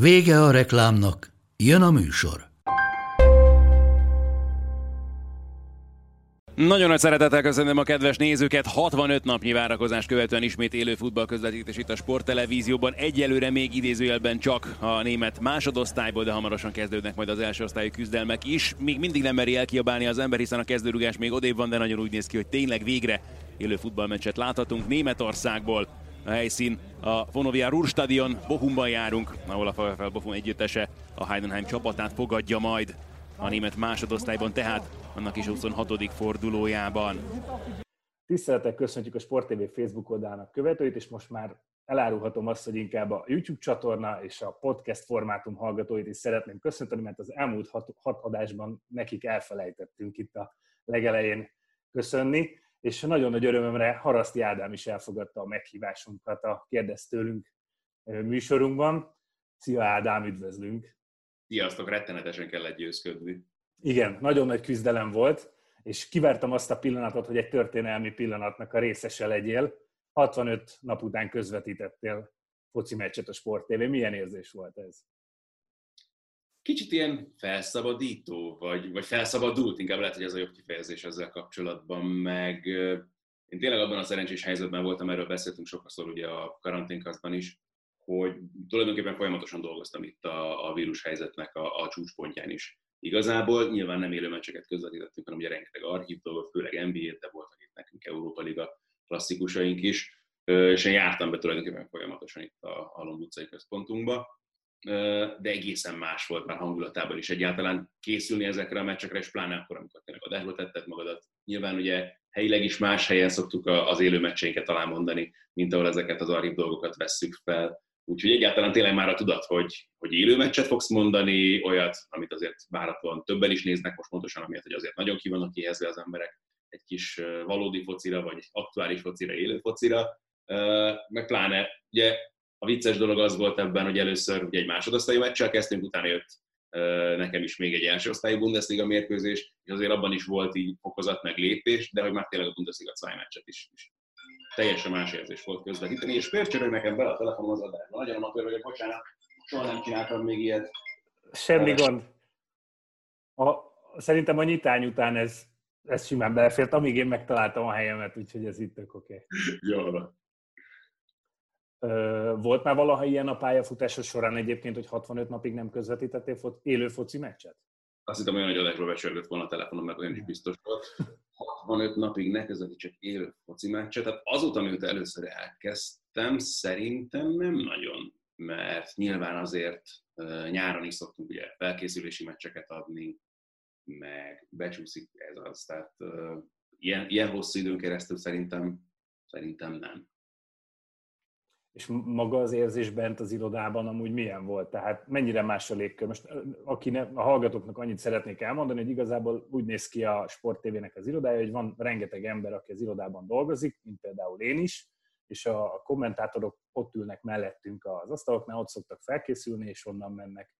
Vége a reklámnak, jön a műsor. Nagyon nagy szeretettel köszönöm a kedves nézőket. 65 napnyi várakozás követően ismét élő futballközvetítés itt a sporttelevízióban. Egyelőre még idézőjelben csak a német másodosztályból, de hamarosan kezdődnek majd az első osztályú küzdelmek is. Még mindig nem meri elkiabálni az ember, hiszen a kezdőrugás még odébb van, de nagyon úgy néz ki, hogy tényleg végre élő futballmeccset láthatunk Németországból. A helyszín a Vonovia Ruhr Stadion, Bochumban járunk, ahol a VfL Bochum együttese a Heidenheim csapatát fogadja majd a német másodosztályban, tehát annak is 26. fordulójában. Tiszteletek köszöntjük a Sport TV Facebook oldalának követőit, és most már elárulhatom azt, hogy inkább a YouTube csatorna és a podcast formátum hallgatóit is szeretném köszönteni, mert az elmúlt hat, hat adásban nekik elfelejtettünk itt a legelején köszönni, és nagyon nagy örömömre Haraszti Ádám is elfogadta a meghívásunkat a Kérdez tőlünk műsorunkban. Szia Ádám, üdvözlünk! Sziasztok, rettenetesen kellett győzködni. Igen, nagyon nagy küzdelem volt, és kivártam azt a pillanatot, hogy egy történelmi pillanatnak a részese legyél. 65 nap után közvetítettél foci meccset a Sport TV. Milyen érzés volt ez? Kicsit ilyen felszabadító, vagy, vagy felszabadult, inkább lehet, hogy ez a jobb kifejezés ezzel kapcsolatban, meg én tényleg abban a szerencsés helyzetben voltam, erről beszéltünk sokszor ugye a karanténkasztban is, hogy tulajdonképpen folyamatosan dolgoztam itt a, a vírus helyzetnek a, a csúcspontján is. Igazából nyilván nem élő meccseket közvetítettünk, hanem ugye rengeteg archív dolgot, főleg NBA, de voltak itt nekünk Európa Liga klasszikusaink is, és én jártam be tulajdonképpen folyamatosan itt a, a Lomb utcai központunkba, de egészen más volt már hangulatában is egyáltalán készülni ezekre a meccsekre, és pláne akkor, amikor tényleg adásba tetted magadat. Nyilván ugye helyileg is más helyen szoktuk az élő meccseinket talán mondani, mint ahol ezeket az archív dolgokat vesszük fel, Úgyhogy egyáltalán tényleg már a tudat, hogy, hogy élő meccset fogsz mondani, olyat, amit azért várhatóan többen is néznek, most pontosan amiatt, hogy azért nagyon ki vannak kihezve az emberek egy kis valódi focira, vagy aktuális focira, élő focira, meg pláne, ugye a vicces dolog az volt ebben, hogy először ugye egy másodosztályú meccsel kezdtünk, utána jött nekem is még egy első osztályú Bundesliga mérkőzés, és azért abban is volt így fokozat meg lépés, de hogy már tényleg a Bundesliga 2 meccset is, is teljesen más érzés volt közvetíteni, és miért csörög nekem bele a telefonom az adásban? Nagyon amatőr vagyok, bocsánat, soha nem csináltam még ilyet. Semmi gond. A, szerintem a nyitány után ez, ez simán belefért, amíg én megtaláltam a helyemet, úgyhogy ez itt tök oké. Okay. Jó van. Volt már valaha ilyen a pályafutásod során egyébként, hogy 65 napig nem közvetítettél fo- élő foci meccset? Azt hittem, olyan nagy adásról becsörgött volna a telefonom, mert olyan is biztos volt. 65 napig ne csak élő foci meccset. Tehát azóta, mióta először elkezdtem, szerintem nem nagyon, mert nyilván azért nyáron is szoktunk ugye felkészülési meccseket adni, meg becsúszik ez az. Tehát ilyen, ilyen hosszú időn keresztül szerintem, szerintem nem. És maga az érzés bent az irodában amúgy milyen volt? Tehát mennyire más a légkör? Most aki ne, a hallgatóknak annyit szeretnék elmondani, hogy igazából úgy néz ki a Sport TV-nek az irodája, hogy van rengeteg ember, aki az irodában dolgozik, mint például én is, és a kommentátorok ott ülnek mellettünk az asztaloknál, ott szoktak felkészülni, és onnan mennek,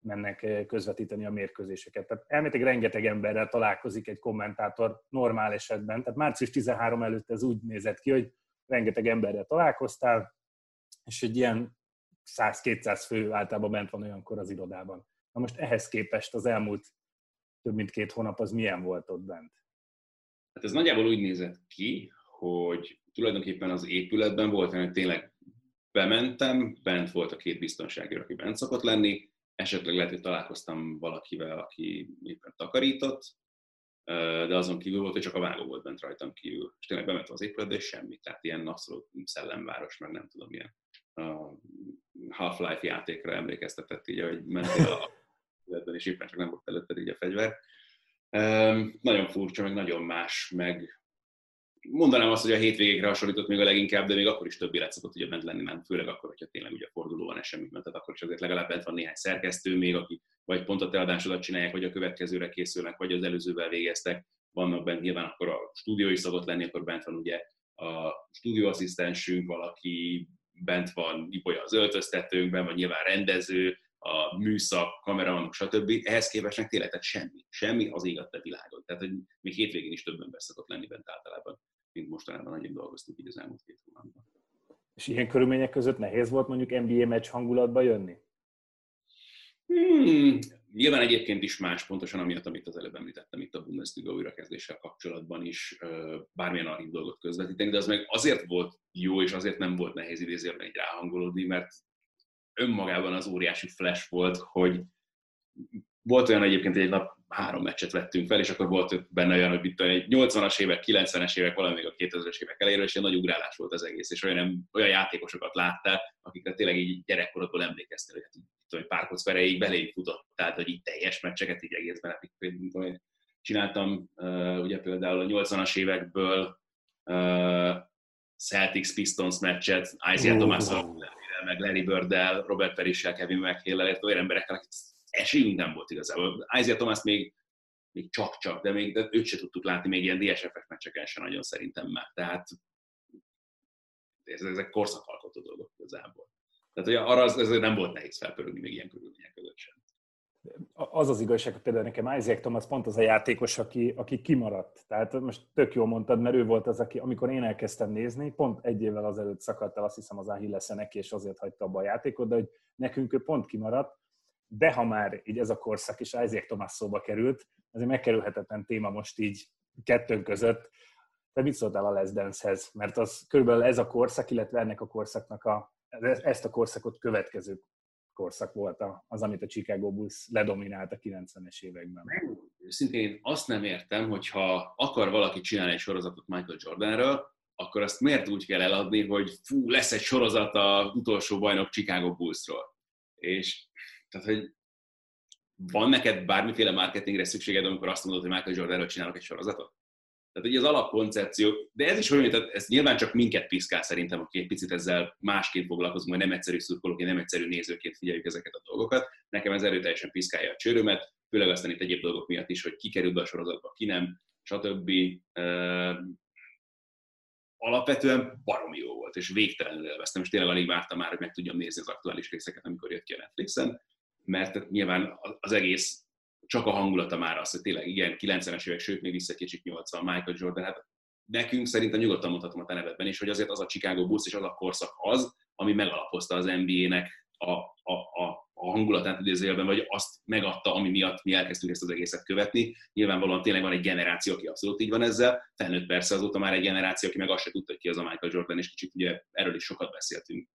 mennek közvetíteni a mérkőzéseket. Tehát elméletileg rengeteg emberrel találkozik egy kommentátor normál esetben. Tehát március 13 előtt ez úgy nézett ki, hogy rengeteg emberrel találkoztál, és egy ilyen 100-200 fő általában bent van olyankor az irodában. Na most ehhez képest az elmúlt több mint két hónap az milyen volt ott bent? Hát ez nagyjából úgy nézett ki, hogy tulajdonképpen az épületben volt, hogy tényleg bementem, bent volt a két biztonsági, aki bent szokott lenni, esetleg lehet, hogy találkoztam valakivel, aki éppen takarított, de azon kívül volt, hogy csak a vágó volt bent rajtam kívül. És tényleg bementem az épületbe, és semmi. Tehát ilyen abszolút szellemváros, meg nem tudom, ilyen Half-Life játékra emlékeztetett így, ahogy mentél a életben, és éppen csak nem volt előtted így a fegyver. Um, nagyon furcsa, meg nagyon más, meg mondanám azt, hogy a hétvégékre hasonlított még a leginkább, de még akkor is több élet szokott ugye bent lenni, nem főleg akkor, hogyha tényleg ugye forduló van eseményben, tehát akkor is azért legalább bent van néhány szerkesztő még, aki vagy pont a te adásodat csinálják, vagy a következőre készülnek, vagy az előzővel végeztek, vannak bent nyilván akkor a stúdió is szokott lenni, akkor bent van ugye a stúdióasszisztensünk, valaki bent van, Ibolya az öltöztetőnkben, vagy nyilván rendező, a műszak, kameramanok, stb. Ehhez képest meg tényleg tehát semmi. Semmi az ég a világon. Tehát, hogy még hétvégén is több ember szokott lenni bent általában, mint mostanában nagyon dolgoztunk így az elmúlt két hónapban. És ilyen körülmények között nehéz volt mondjuk NBA meccs hangulatba jönni? Hmm, nyilván egyébként is más, pontosan amiatt, amit az előbb említettem itt a Bundesliga újrakezdéssel kapcsolatban is bármilyen arra dolgot közvetíteni, de az meg azért volt jó, és azért nem volt nehéz idézőben egy ráhangolódni, mert önmagában az óriási flash volt, hogy volt olyan egyébként, hogy egy nap három meccset vettünk fel, és akkor volt benne olyan, hogy itt egy 80-as évek, 90-es évek, valami még a 2000-es évek elejéről, és egy nagy ugrálás volt az egész, és olyan, olyan játékosokat láttál, akikre tényleg így gyerekkorodból emlékeztél, hogy hát, tudom, pár fereig beléjük futottál, hogy így teljes meccseket így egészben, tudom, csináltam ugye például a 80-as évekből Celtics Pistons meccset, Isaiah Thomas meg Larry Bird-del, Robert Perissel, Kevin McHale-el, olyan emberekkel, akik esélyünk nem volt igazából. Isaiah Thomas még, még csak-csak, de még de őt se tudtuk látni még ilyen DSFF meccseken sem nagyon szerintem már. Tehát ezek korszakalkotó dolgok igazából. Tehát hogy arra az, ez nem volt nehéz felpörögni még ilyen körülmények között sem. Az az igazság, hogy például nekem Isaac Thomas pont az a játékos, aki, aki kimaradt. Tehát most tök jól mondtad, mert ő volt az, aki, amikor én elkezdtem nézni, pont egy évvel azelőtt szakadt el, azt hiszem az achilles neki, és azért hagyta abba a játékot, de hogy nekünk ő pont kimaradt, de ha már így ez a korszak is Isaac Thomas szóba került, ez egy megkerülhetetlen téma most így kettőnk között. Te mit szóltál a Les Dance-hez? Mert az körülbelül ez a korszak, illetve ennek a korszaknak a, ezt a korszakot következő korszak volt az, amit a Chicago Bulls ledominált a 90-es években. Őszintén én azt nem értem, hogyha akar valaki csinálni egy sorozatot Michael Jordanről, akkor azt miért úgy kell eladni, hogy fú, lesz egy sorozat a utolsó bajnok Chicago Bullsról. És tehát, hogy van neked bármiféle marketingre szükséged, amikor azt mondod, hogy Michael Jordanről csinálok egy sorozatot? Tehát ugye az alapkoncepció, de ez is olyan, tehát ez nyilván csak minket piszkál szerintem, aki egy picit ezzel másként foglalkozunk, hogy nem egyszerű szurkolóként, nem egyszerű nézőként figyeljük ezeket a dolgokat. Nekem ez erőteljesen piszkálja a csőrömet, főleg aztán itt egyéb dolgok miatt is, hogy ki kerül be a sorozatba, ki nem, stb. alapvetően baromi jó volt, és végtelenül élveztem, és tényleg alig vártam már, hogy meg tudjam nézni az aktuális részeket, amikor jött ki a Netflixen mert nyilván az egész csak a hangulata már az, hogy tényleg igen, 90-es évek, sőt még vissza kicsit 80, Michael Jordan, hát nekünk szerintem nyugodtan mondhatom a te nevedben is, hogy azért az a Chicago Bulls és az a korszak az, ami megalapozta az NBA-nek a, a, a, a hangulatát idézőjelben, vagy azt megadta, ami miatt mi elkezdtünk ezt az egészet követni. Nyilvánvalóan tényleg van egy generáció, aki abszolút így van ezzel, felnőtt persze azóta már egy generáció, aki meg azt se tudta, hogy ki az a Michael Jordan, és kicsit ugye erről is sokat beszéltünk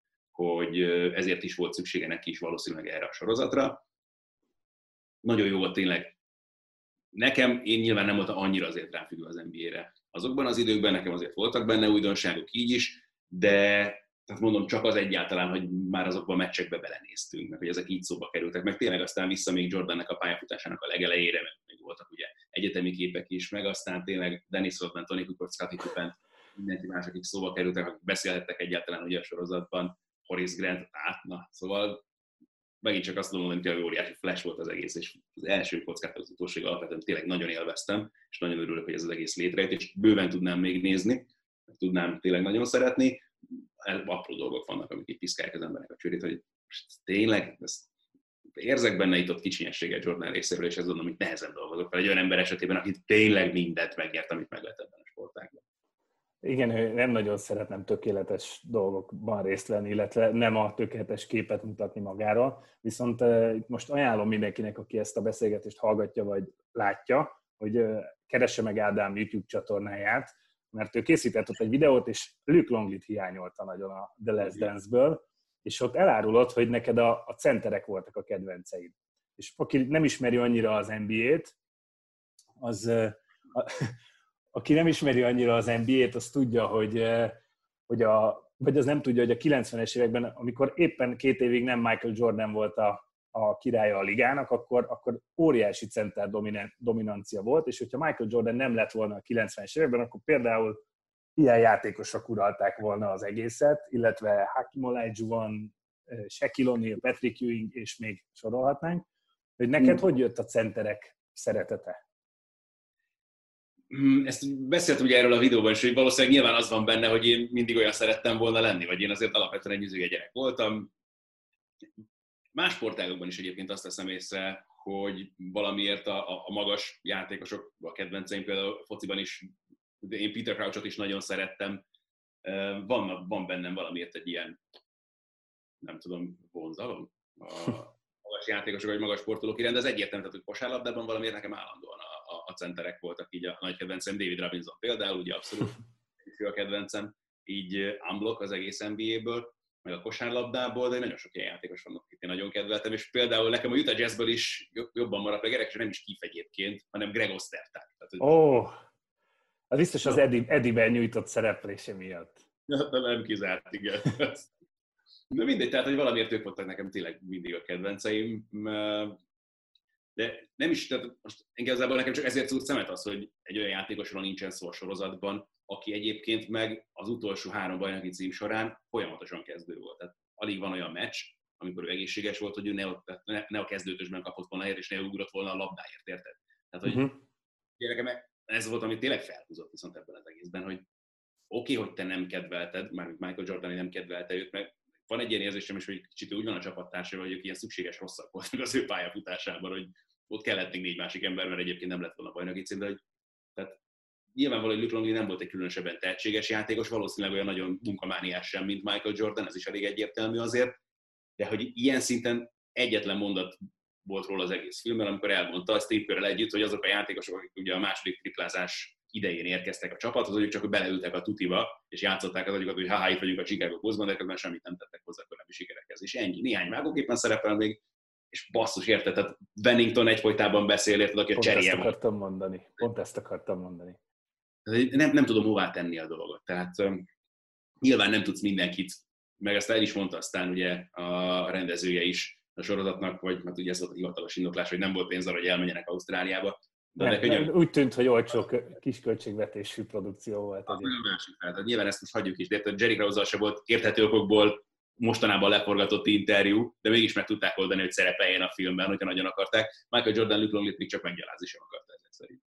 hogy ezért is volt szüksége neki is valószínűleg erre a sorozatra. Nagyon jó volt tényleg. Nekem, én nyilván nem voltam annyira azért ráfüggő az NBA-re. Azokban az időkben nekem azért voltak benne újdonságok így is, de tehát mondom, csak az egyáltalán, hogy már azokban a meccsekbe belenéztünk, meg hogy ezek így szóba kerültek, meg tényleg aztán vissza még Jordannek a pályafutásának a legelejére, meg még voltak ugye egyetemi képek is, meg aztán tényleg Dennis Rodman, Tony Kukoc, Scottie Pippen, mindenki más, akik szóba kerültek, akik beszélhettek egyáltalán ugye a sorozatban, Horace Grant át, na, szóval megint csak azt mondom, hogy óriási flash volt az egész, és az első kockát az utolsó alapvetően tényleg nagyon élveztem, és nagyon örülök, hogy ez az egész létrejött, és bőven tudnám még nézni, tudnám tényleg nagyon szeretni. Apró dolgok vannak, amik itt piszkálják az embernek a csőrét, hogy tényleg, ezt érzek benne itt ott kicsinyességet Jordan részéről, és ez az, amit nehezen dolgozok fel egy olyan ember esetében, aki tényleg mindent megért, amit meg lehet ebben a sportágban. Igen, nem nagyon szeretem tökéletes dolgokban részt venni, illetve nem a tökéletes képet mutatni magáról. Viszont most ajánlom mindenkinek, aki ezt a beszélgetést hallgatja vagy látja, hogy keresse meg Ádám YouTube csatornáját, mert ő készített ott egy videót, és Luke Longlit hiányolta nagyon a The Last Dance-ből, és ott elárulod, hogy neked a, a centerek voltak a kedvenceid. És aki nem ismeri annyira az NBA-t, az aki nem ismeri annyira az NBA-t, az tudja, hogy, eh, hogy a, vagy az nem tudja, hogy a 90-es években, amikor éppen két évig nem Michael Jordan volt a, a királya a ligának, akkor, akkor óriási center dominancia volt, és hogyha Michael Jordan nem lett volna a 90-es években, akkor például ilyen játékosok uralták volna az egészet, illetve Hakim Olajuwon, Shaquille O'Neal, Patrick Ewing, és még sorolhatnánk, hogy neked mm. hogy jött a centerek szeretete? Mm, ezt beszéltem ugye erről a videóban is, hogy valószínűleg nyilván az van benne, hogy én mindig olyan szerettem volna lenni, vagy én azért alapvetően egy nyüzőge gyerek voltam. Más sportágokban is egyébként azt teszem észre, hogy valamiért a, a, magas játékosok, a kedvenceim például a fociban is, én Peter Crouchot is nagyon szerettem, van, van bennem valamiért egy ilyen, nem tudom, vonzalom a magas játékosok vagy magas sportolók iránt, de ez egyértelmű, tehát hogy kosárlabdában valamiért nekem állandóan a, a, a centerek voltak így a nagy kedvencem, David Robinson például, ugye abszolút a kedvencem, így unblock az egész NBA-ből, meg a kosárlabdából, de nagyon sok ilyen játékos vannak, akit én nagyon kedveltem, és például nekem a Utah Jazzből is jobban maradt meg, és nem is Keith egyébként, hanem Greg Ostertag. Ó, oh, az biztos az Eddie, Eddie-ben nyújtott szereplése miatt. Ja, nem kizárt, igen. De mindegy, tehát hogy valamiért ők voltak nekem tényleg mindig a kedvenceim, de nem is, tehát most igazából nekem csak ezért szúrt szemet az, hogy egy olyan játékosról nincsen szó a sorozatban, aki egyébként meg az utolsó három bajnoki cím során folyamatosan kezdő volt. Tehát alig van olyan meccs, amikor ő egészséges volt, hogy ő ne, ne, ne a kezdőtösben kapott volna helyet, és ne ugrott volna a labdáért, érted? Tehát, hogy uh-huh. nekem ez volt, ami tényleg felhúzott viszont ebben az egészben, hogy oké, okay, hogy te nem kedvelted, mármint Michael Jordan nem kedvelte őt, meg van egy ilyen érzésem is, hogy kicsit úgy van a csapattársai, hogy ők ilyen szükséges rosszak voltak az ő pályafutásában, hogy ott kellett még négy másik ember, mert egyébként nem lett volna bajnoki cím, de hogy tehát nyilvánvaló, hogy Luke Longley nem volt egy különösebben tehetséges játékos, valószínűleg olyan nagyon munkamániás sem, mint Michael Jordan, ez is elég egyértelmű azért, de hogy ilyen szinten egyetlen mondat volt róla az egész filmben, amikor elmondta a Steve együtt, hogy azok a játékosok, akik ugye a második triplázás idején érkeztek a csapathoz, hogy csak beleültek a tutiba, és játszották az agyokat, hogy ha itt vagyunk a Chicago Bulls-ban, de közben semmit nem tettek hozzá a sikerekhez. És ennyi. Néhány vágóképpen szerepel még, és basszus, érted? Tehát Bennington egyfolytában beszél, érted, aki a cseréje Pont ezt akartam mondani. Pont ezt akartam mondani. Nem, nem tudom hová tenni a dolgot. Tehát um, nyilván nem tudsz mindenkit, meg ezt el is mondta aztán ugye a rendezője is a sorozatnak, vagy mert ugye ez volt a hivatalos indoklás, hogy nem volt pénz arra, hogy elmenjenek Ausztráliába. De nem, könyör... nem, úgy tűnt, hogy olcsó kis költségvetésű produkció volt. A, másik, tehát, nyilván ezt most hagyjuk is, de Jerry Krause se volt érthető okokból mostanában leforgatott interjú, de mégis meg tudták oldani, hogy szerepeljen a filmben, hogyha nagyon akarták. Michael Jordan Luke Longley csak meggyalázni sem akarta ezek szerint.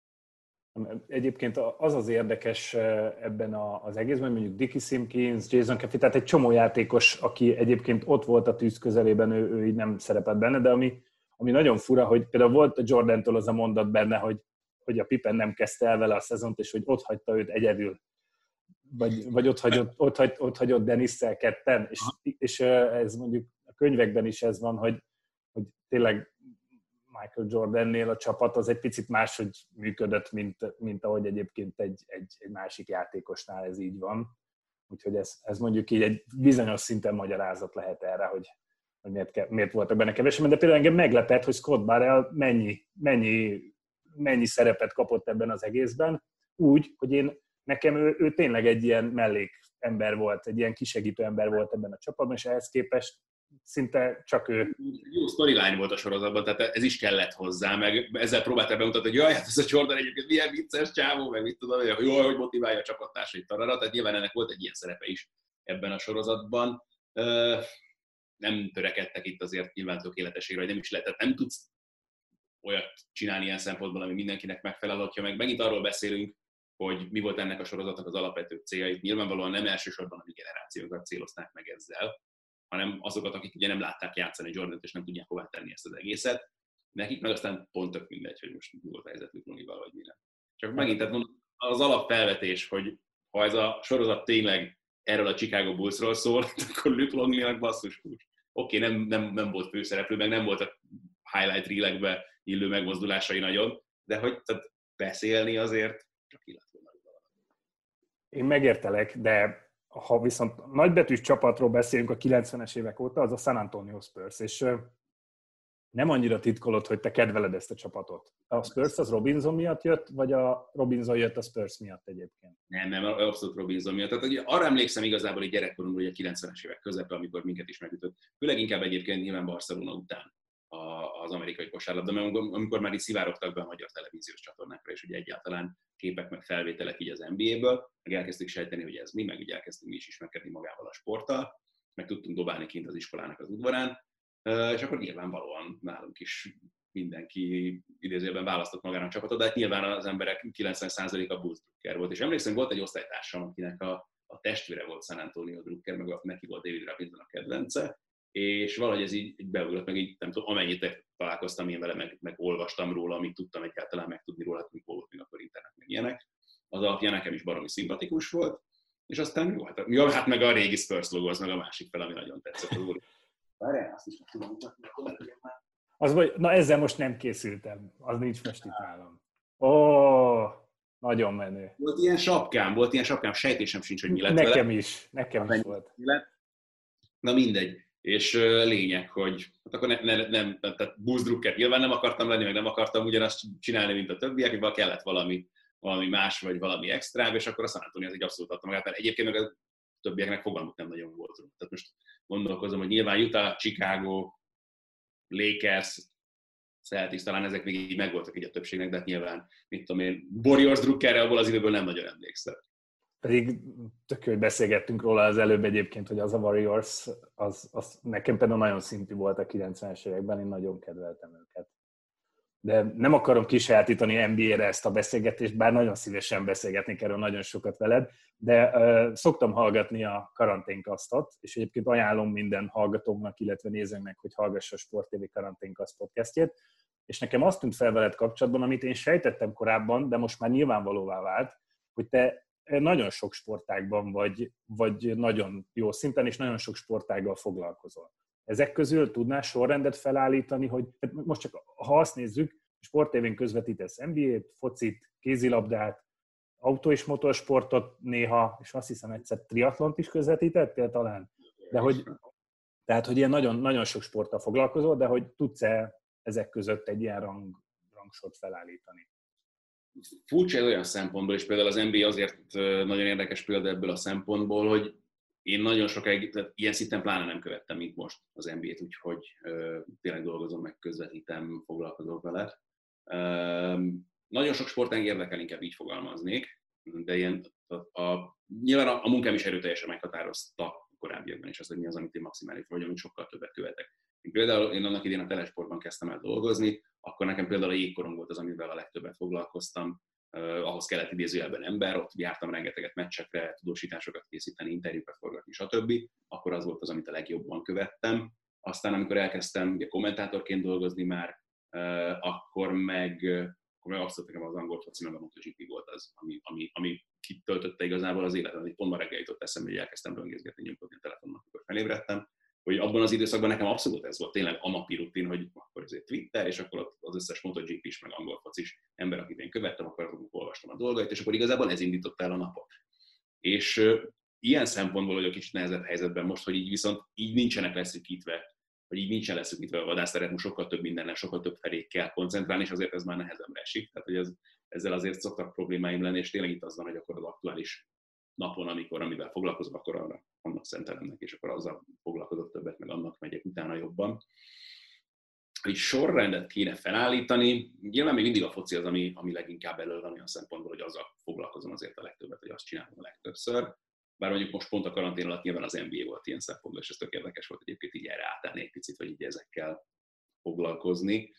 Egyébként az az érdekes ebben az egészben, mondjuk Dickie Simpkins, Jason Caffey, tehát egy csomó játékos, aki egyébként ott volt a tűz közelében, ő, ő így nem szerepelt benne, de ami, ami nagyon fura, hogy például volt a Jordan-tól az a mondat benne, hogy, hogy a Pippen nem kezdte el vele a szezont, és hogy ott hagyta őt egyedül. Vagy, vagy ott, hagyott, ott, hagy, ott hagyott Dennis-szel ketten, és, és ez mondjuk a könyvekben is ez van, hogy, hogy tényleg Michael Jordannél a csapat az egy picit máshogy működött, mint, mint ahogy egyébként egy, egy, egy másik játékosnál ez így van. Úgyhogy ez, ez mondjuk így egy bizonyos szinten magyarázat lehet erre, hogy, hogy miért, miért voltak benne kevesen, de például engem meglepett, hogy Scott Barrell mennyi, mennyi, mennyi szerepet kapott ebben az egészben, úgy, hogy én nekem ő, ő tényleg egy ilyen mellék ember volt, egy ilyen kisegítő ember volt ebben a csapatban, és ehhez képest szinte csak ő. Jó storyline volt a sorozatban, tehát ez is kellett hozzá, meg ezzel próbálta bemutatni, hogy jaj, hát ez a Jordan egyébként milyen vicces csávó, meg mit tudom, hogy jól, hogy motiválja a csapattársait tarara, tehát nyilván ennek volt egy ilyen szerepe is ebben a sorozatban. Nem törekedtek itt azért nyilván tökéletességre, hogy nem is lehetett, nem tudsz olyat csinálni ilyen szempontból, ami mindenkinek megfelel, hogyha meg megint arról beszélünk, hogy mi volt ennek a sorozatnak az alapvető célja. Nyilvánvalóan nem elsősorban a mi generációkat célozták meg ezzel, hanem azokat, akik ugye nem látták játszani Jordan-t, és nem tudják hová tenni ezt az egészet. Nekik meg aztán pont tök mindegy, hogy most mi volt a helyzetük Lonival, vagy mi nem. Csak megint tehát mondom, az alapfelvetés, hogy ha ez a sorozat tényleg erről a Chicago Bullsról szól, akkor Luke Longley-nak basszus Oké, okay, nem, nem, nem volt főszereplő, meg nem volt a highlight reel illő megmozdulásai nagyon, de hogy tehát beszélni azért csak volna. Én megértelek, de ha viszont nagybetűs csapatról beszélünk a 90-es évek óta, az a San Antonio Spurs, és nem annyira titkolod, hogy te kedveled ezt a csapatot. A Spurs az Robinson miatt jött, vagy a Robinson jött a Spurs miatt egyébként? Nem, nem, abszolút Robinson miatt. Tehát ugye, arra emlékszem igazából, hogy gyerekkoromban, hogy a 90-es évek közepe, amikor minket is megütött. Főleg inkább egyébként nyilván Barcelona után az amerikai kosárlabda, mert amikor már itt szivárogtak be a magyar televíziós csatornákra, és ugye egyáltalán képek, meg felvételek így az NBA-ből, meg elkezdtük sejteni, hogy ez mi, meg ugye elkezdtünk mi is ismerkedni magával a sporttal, meg tudtunk dobálni kint az iskolának az udvarán, és akkor nyilvánvalóan nálunk is mindenki idézőjelben választott magának csapatot, de hát nyilván az emberek 90%-a Bulls Drucker volt. És emlékszem, volt egy osztálytársam, akinek a, a testvére volt San Antonio Drucker, meg neki volt David Robinson a kedvence, és valahogy ez így, így beugrott, meg így nem tudom, amennyit találkoztam én vele, meg, meg olvastam róla, amit tudtam egyáltalán megtudni róla, hát mikor volt még akkor internet, meg ilyenek. Az alapján nekem is baromi szimpatikus volt, és aztán jó, hát, jó, hát meg a régi Spurs logo, az meg a másik fel, ami nagyon tetszett. Várjál, azt is meg tudom mutatni, akkor az vagy, na ezzel most nem készültem, az nincs most itt nálam. Ó, nagyon menő. Volt ilyen sapkám, volt ilyen sapkám, sejtésem sincs, hogy mi lett Nekem vele. is, nekem is volt. Lett. Na mindegy. És lényeg, hogy hát akkor ne, ne, nem, tehát boozdrucker nyilván nem akartam lenni, meg nem akartam ugyanazt csinálni, mint a többiek, hogy kellett valami, valami más, vagy valami extra, és akkor a San Antonio az egy abszolút adta magát, mert egyébként meg a többieknek fogalmuk nem nagyon volt. Tehát most gondolkozom, hogy nyilván Utah, Chicago, Lakers, Celtics, talán ezek még így megvoltak így a többségnek, de hát nyilván, mit tudom én, Warriors drukkerre abból az időből nem nagyon emlékszem. Pedig tök hogy beszélgettünk róla az előbb egyébként, hogy az a Warriors, az, az nekem például nagyon szintű volt a 90-es években, én nagyon kedveltem őket. De nem akarom kisajátítani NBA-re ezt a beszélgetést, bár nagyon szívesen beszélgetnék erről nagyon sokat veled, de uh, szoktam hallgatni a karanténkasztot, és egyébként ajánlom minden hallgatóknak, illetve nézőnknek, hogy hallgassa a Sport TV karanténkaszt podcastjét, és nekem azt tűnt fel veled kapcsolatban, amit én sejtettem korábban, de most már nyilvánvalóvá vált, hogy te nagyon sok sportágban vagy, vagy nagyon jó szinten, és nagyon sok sportággal foglalkozol. Ezek közül tudnál sorrendet felállítani, hogy most csak ha azt nézzük, sportévén közvetítesz NBA-t, focit, kézilabdát, autó- és motorsportot néha, és azt hiszem egyszer triatlont is közvetítettél talán, de hogy, tehát, hogy ilyen nagyon, nagyon sok sporttal foglalkozol, de hogy tudsz-e ezek között egy ilyen rang, rangsort felállítani? Furcsa ez olyan szempontból, és például az NBA azért nagyon érdekes példa ebből a szempontból, hogy én nagyon sokáig, tehát ilyen szinten pláne nem követtem, mint most az NBA-t, úgyhogy uh, tényleg dolgozom, meg közvetítem, foglalkozok vele. Uh, nagyon sok sportág érdekel, inkább így fogalmaznék, de ilyen, a, a, nyilván a, a munkám is erőteljesen meghatározta korábbiakban is az, hogy mi az, amit én maximális vagy, amit sokkal többet követek. Én például én annak idén a telesportban kezdtem el dolgozni, akkor nekem például a jégkorong volt az, amivel a legtöbbet foglalkoztam, Uh, ahhoz kellett idézőjelben ember, ott jártam rengeteget meccsekre, tudósításokat készíteni, interjúkat forgatni, stb. Akkor az volt az, amit a legjobban követtem. Aztán, amikor elkezdtem ugye, kommentátorként dolgozni már, uh, akkor meg, akkor meg abszolút az angol foci, meg a MotoGP volt az, ami, ami, ami kitöltötte igazából az életet. Pont ma reggel jutott eszembe, hogy elkezdtem röngészgetni, nyomkodni a telefonon, amikor felébredtem hogy abban az időszakban nekem abszolút ez volt tényleg a napi rutin, hogy akkor azért Twitter, és akkor az összes MotoGP is, meg angol is ember, akit én követtem, akkor olvastam a dolgait, és akkor igazából ez indította el a napot. És ilyen szempontból vagyok kicsit nehezebb helyzetben most, hogy így viszont így nincsenek leszűkítve, vagy így nincsen leszűkítve a vadászteret, most sokkal több mindennek, sokkal több felé kell koncentrálni, és azért ez már nehezembre esik. Tehát, hogy ez, ezzel azért szoktak problémáim lenni, és tényleg itt az van, hogy akkor az aktuális napon, amikor amivel foglalkozok, akkor arra, annak szentelemnek, és akkor azzal foglalkozok többet, meg annak megyek utána jobban. Egy sorrendet kéne felállítani, nyilván még mindig a foci az, ami, ami leginkább elő van olyan szempontból, hogy azzal foglalkozom azért a legtöbbet, hogy azt csinálom a legtöbbször. Bár mondjuk most pont a karantén alatt nyilván az NBA volt ilyen szempontból, és ez tök érdekes volt egyébként így erre átállni egy picit, hogy így ezekkel foglalkozni.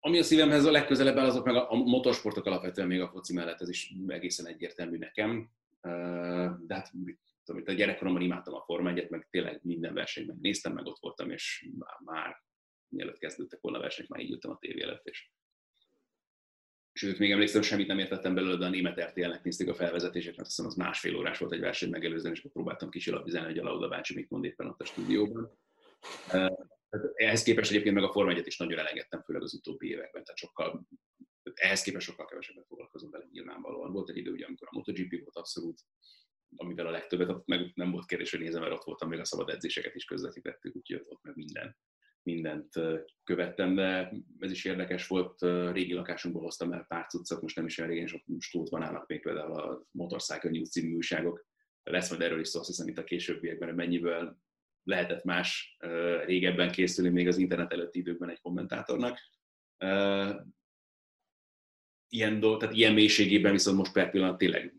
Ami a szívemhez a legközelebb áll, azok meg a, motorsportok alapvetően még a foci mellett, ez is egészen egyértelmű nekem. De hát tudom, a gyerekkoromban imádtam a Forma 1 meg tényleg minden versenyben néztem, meg ott voltam, és már, már mielőtt kezdődtek volna a versenyek, már így ültem a tévé előtt, és Sőt, még emlékszem, semmit nem értettem belőle, de a német RTL-nek nézték a felvezetését, mert hiszem az másfél órás volt egy verseny megelőzően, és akkor próbáltam kisilabizálni, hogy a Lauda bácsi mit mond éppen ott a stúdióban. Ehhez képest egyébként meg a Forma 1 is nagyon elengedtem, főleg az utóbbi években, tehát sokkal, ehhez képest sokkal kevesebbet foglalkozom vele nyilvánvalóan. Volt egy idő, ugye, amikor a MotoGP volt abszolút, amivel a legtöbbet, meg nem volt kérdés, hogy nézem, mert ott voltam, még a szabad edzéseket is közvetítettük, úgyhogy ott meg minden, mindent követtem, de ez is érdekes volt, régi lakásunkból hoztam el pár cuccot, most nem is olyan régen, és ott stútban állnak még például a Motorcycle News című újságok, lesz majd erről is szó, hiszem itt a későbbiekben, hogy mennyiből lehetett más régebben készülni még az internet előtti időkben egy kommentátornak. ilyen, dolg, tehát ilyen mélységében viszont most per pillanat tényleg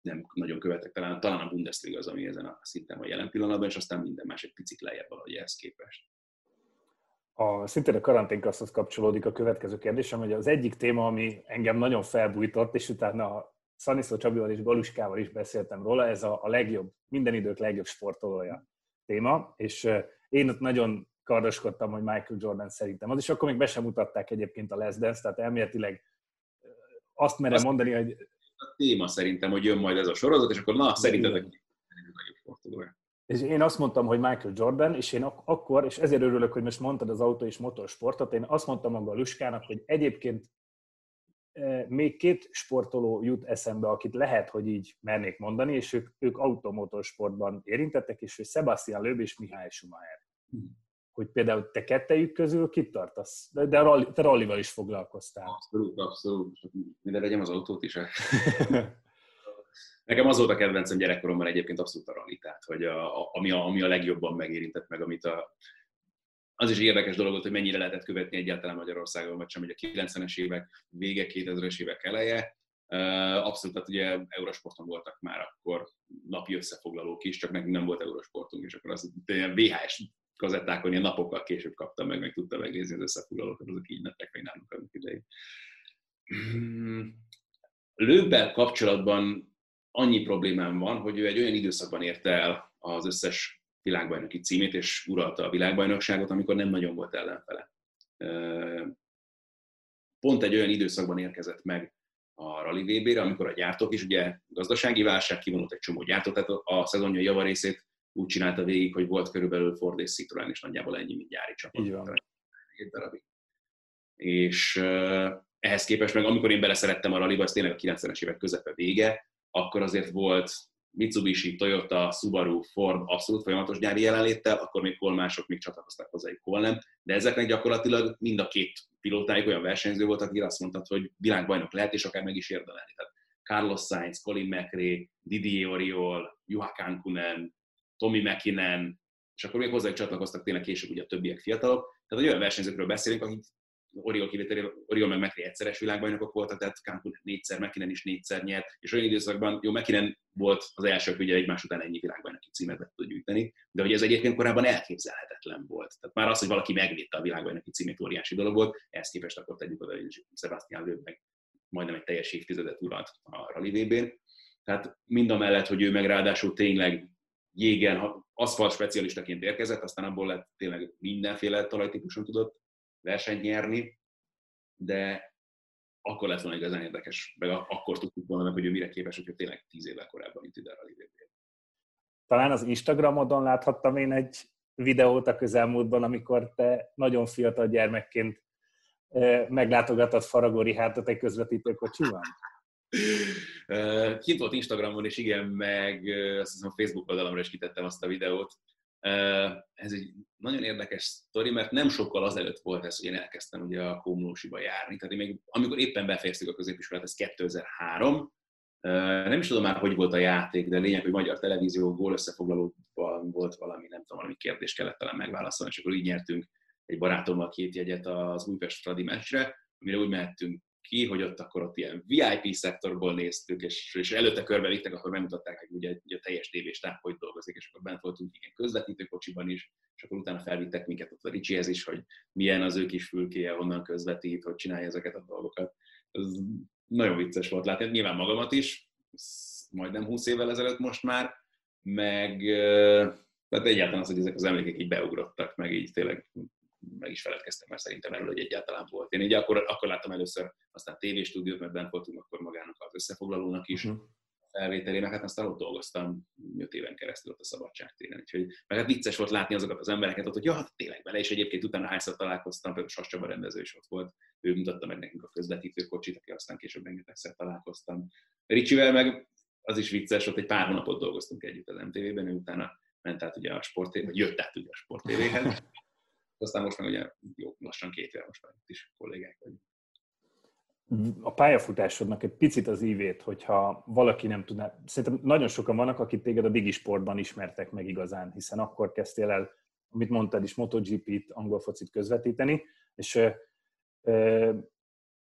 nem nagyon követek, talán, talán a Bundesliga az, ami ezen a szinten van jelen pillanatban, és aztán minden más egy picit lejjebb valahogy ehhez képest. A, szintén a karanténkaszhoz kapcsolódik a következő kérdésem, hogy az egyik téma, ami engem nagyon felbújtott, és utána Szaniszló Csabival és Galuskával is beszéltem róla, ez a, a legjobb, minden idők legjobb sportolója téma, és én ott nagyon kardoskodtam, hogy Michael Jordan szerintem az, és akkor még be sem mutatták egyébként a Les Dance, tehát elméletileg azt merem mondani, hogy... A téma szerintem, hogy jön majd ez a sorozat, és akkor na, szerinted a legjobb sportolója. És én azt mondtam, hogy Michael Jordan, és én ak- akkor, és ezért örülök, hogy most mondtad az autó és motorsportot, én azt mondtam maga a Luskának, hogy egyébként még két sportoló jut eszembe, akit lehet, hogy így mernék mondani, és ők, ők automotorsportban érintettek, és ő Sebastian Löb és Mihály Schumacher. Hogy például te kettejük közül kit tartasz? De, de rally, te rallival is foglalkoztál. Abszolút, abszolút. Minden vegyem az autót is. Nekem az volt a kedvencem gyerekkoromban egyébként abszolút a rally, tehát hogy a, a, ami, a, ami a legjobban megérintett meg, amit a, az is érdekes dolog volt, hogy mennyire lehetett követni egyáltalán Magyarországon, vagy sem, hogy a 90-es évek vége, 2000-es évek eleje. Abszolút, tehát ugye Eurosporton voltak már akkor napi összefoglalók is, csak nekünk nem volt Eurosportunk, és akkor az VHS kazettákon ilyen napokkal később kaptam meg, meg tudtam megnézni az összefoglalókat, azok így nettek meg nálunk annak idején. Lőbbel kapcsolatban annyi problémám van, hogy ő egy olyan időszakban érte el az összes világbajnoki címét, és uralta a világbajnokságot, amikor nem nagyon volt ellenfele. Pont egy olyan időszakban érkezett meg a Rally VB-re, amikor a gyártók is, ugye gazdasági válság kivonult egy csomó gyártót, tehát a szezonja javarészét úgy csinálta végig, hogy volt körülbelül Ford és Citroen, és nagyjából ennyi, mint gyári csapat. Így van. Egy darabig. És ehhez képest meg, amikor én beleszerettem a rallyba, ez tényleg a 90-es évek közepe vége, akkor azért volt Mitsubishi, Toyota, Subaru, Ford abszolút folyamatos gyári jelenléttel, akkor még hol mások még csatlakoztak hozzájuk, hol nem. De ezeknek gyakorlatilag mind a két pilótájuk olyan versenyző volt, aki azt mondta, hogy világbajnok lehet, és akár meg is érdemelni. Tehát Carlos Sainz, Colin McRae, Didier Oriol, Juha Kankunen, Tommy McKinnon, és akkor még hozzájuk csatlakoztak tényleg később ugye a többiek fiatalok. Tehát olyan versenyzőkről beszélünk, akik Oriol kivételével, Oriol meg McRae egyszeres világbajnokok voltak, tehát Cancun négyszer, McKinnon is négyszer nyert, és olyan időszakban, jó, McKinnon volt az első, hogy egymás után ennyi világbajnoki címet be tud gyűjteni, de hogy ez egyébként korábban elképzelhetetlen volt. Tehát már az, hogy valaki megvédte a világbajnoki címét, óriási dolog volt, ehhez képest akkor tegyük oda, hogy Sebastian Löw meg majdnem egy teljes évtizedet uralt a Rally VB-n. Tehát mind a mellett, hogy ő meg ráadásul tényleg jégen, aszfalt specialistaként érkezett, aztán abból lett tényleg mindenféle talajtípuson tudott versenyt nyerni, de akkor lett volna igazán érdekes, meg akkor tudtuk volna meg, hogy ő mire képes, hogyha tényleg tíz évvel korábban itt ide a Talán az Instagramodon láthattam én egy videót a közelmúltban, amikor te nagyon fiatal gyermekként meglátogatott Faragó hátat egy közvetítő kocsiban? Kint volt Instagramon, és igen, meg azt hiszem Facebook oldalamra is kitettem azt a videót. Ez egy nagyon érdekes sztori, mert nem sokkal azelőtt volt ez, hogy én elkezdtem ugye a Komlósiba járni. Tehát még, amikor éppen befejeztük a középiskolát, ez 2003, nem is tudom már, hogy volt a játék, de lényeg, hogy magyar televízió gól összefoglalóban volt valami, nem tudom, valami kérdés kellett talán megválaszolni, és akkor így nyertünk egy barátommal két jegyet az Újpest Fradi meccsre, amire úgy mehettünk ki, hogy ott akkor ott ilyen VIP szektorból néztük, és, és előtte körbe vittek, akkor megmutatták, hogy ugye, ugye a teljes tévés táv hogy dolgozik, és akkor bent voltunk ilyen közvetítőkocsiban is, és akkor utána felvittek minket ott a Ricsihez is, hogy milyen az ő kis fülkéje, honnan közvetít, hogy csinálja ezeket a dolgokat. Ez nagyon vicces volt látni, nyilván magamat is, majdnem 20 évvel ezelőtt most már, meg tehát egyáltalán az, hogy ezek az emlékek így beugrottak, meg így tényleg meg is feledkeztem már szerintem erről, hogy egyáltalán volt. Én így akkor, akkor láttam először aztán tévéstúdiót, mert bent voltunk akkor magának az összefoglalónak is, uh-huh. felvételének, hát aztán ott dolgoztam 5 éven keresztül ott a szabadságtéren. Úgyhogy, meg hát vicces volt látni azokat az embereket ott, hogy ja, hát tényleg bele, és egyébként utána hányszor találkoztam, például Sas Csaba rendező is ott volt, ő mutatta meg nekünk a közvetítőkocsit, aki aztán később rengetegszer találkoztam. Ricsivel meg az is vicces, ott egy pár hónapot dolgoztunk együtt az MTV-ben, ő utána ment át ugye a sport, vagy jött át ugye a sport aztán most meg ugye jó, lassan két éve most már itt is kollégák vagyunk. A pályafutásodnak egy picit az ívét, hogyha valaki nem tudná, szerintem nagyon sokan vannak, akik téged a digisportban ismertek meg igazán, hiszen akkor kezdtél el, amit mondtad is, MotoGP-t, angol focit közvetíteni, és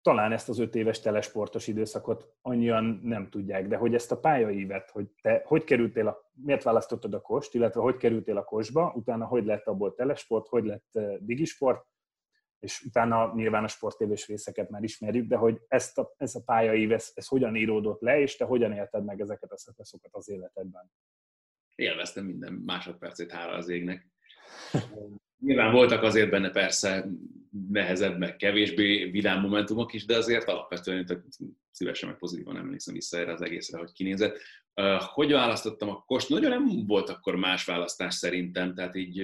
talán ezt az öt éves telesportos időszakot annyian nem tudják, de hogy ezt a pályaívet, hogy te hogy kerültél, a, miért választottad a kost, illetve hogy kerültél a kosba, utána hogy lett abból telesport, hogy lett eh, digisport, és utána nyilván a sportévés részeket már ismerjük, de hogy ezt a, ez a pályaív, ez, ez hogyan íródott le, és te hogyan élted meg ezeket a szakaszokat az életedben? Élveztem minden másodpercét, hála az égnek. Nyilván voltak azért benne persze nehezebb, meg kevésbé vidám momentumok is, de azért alapvetően tök szívesen meg pozitívan emlékszem vissza erre az egészre, hogy kinézett. Hogy választottam a kost? Nagyon nem volt akkor más választás szerintem, tehát így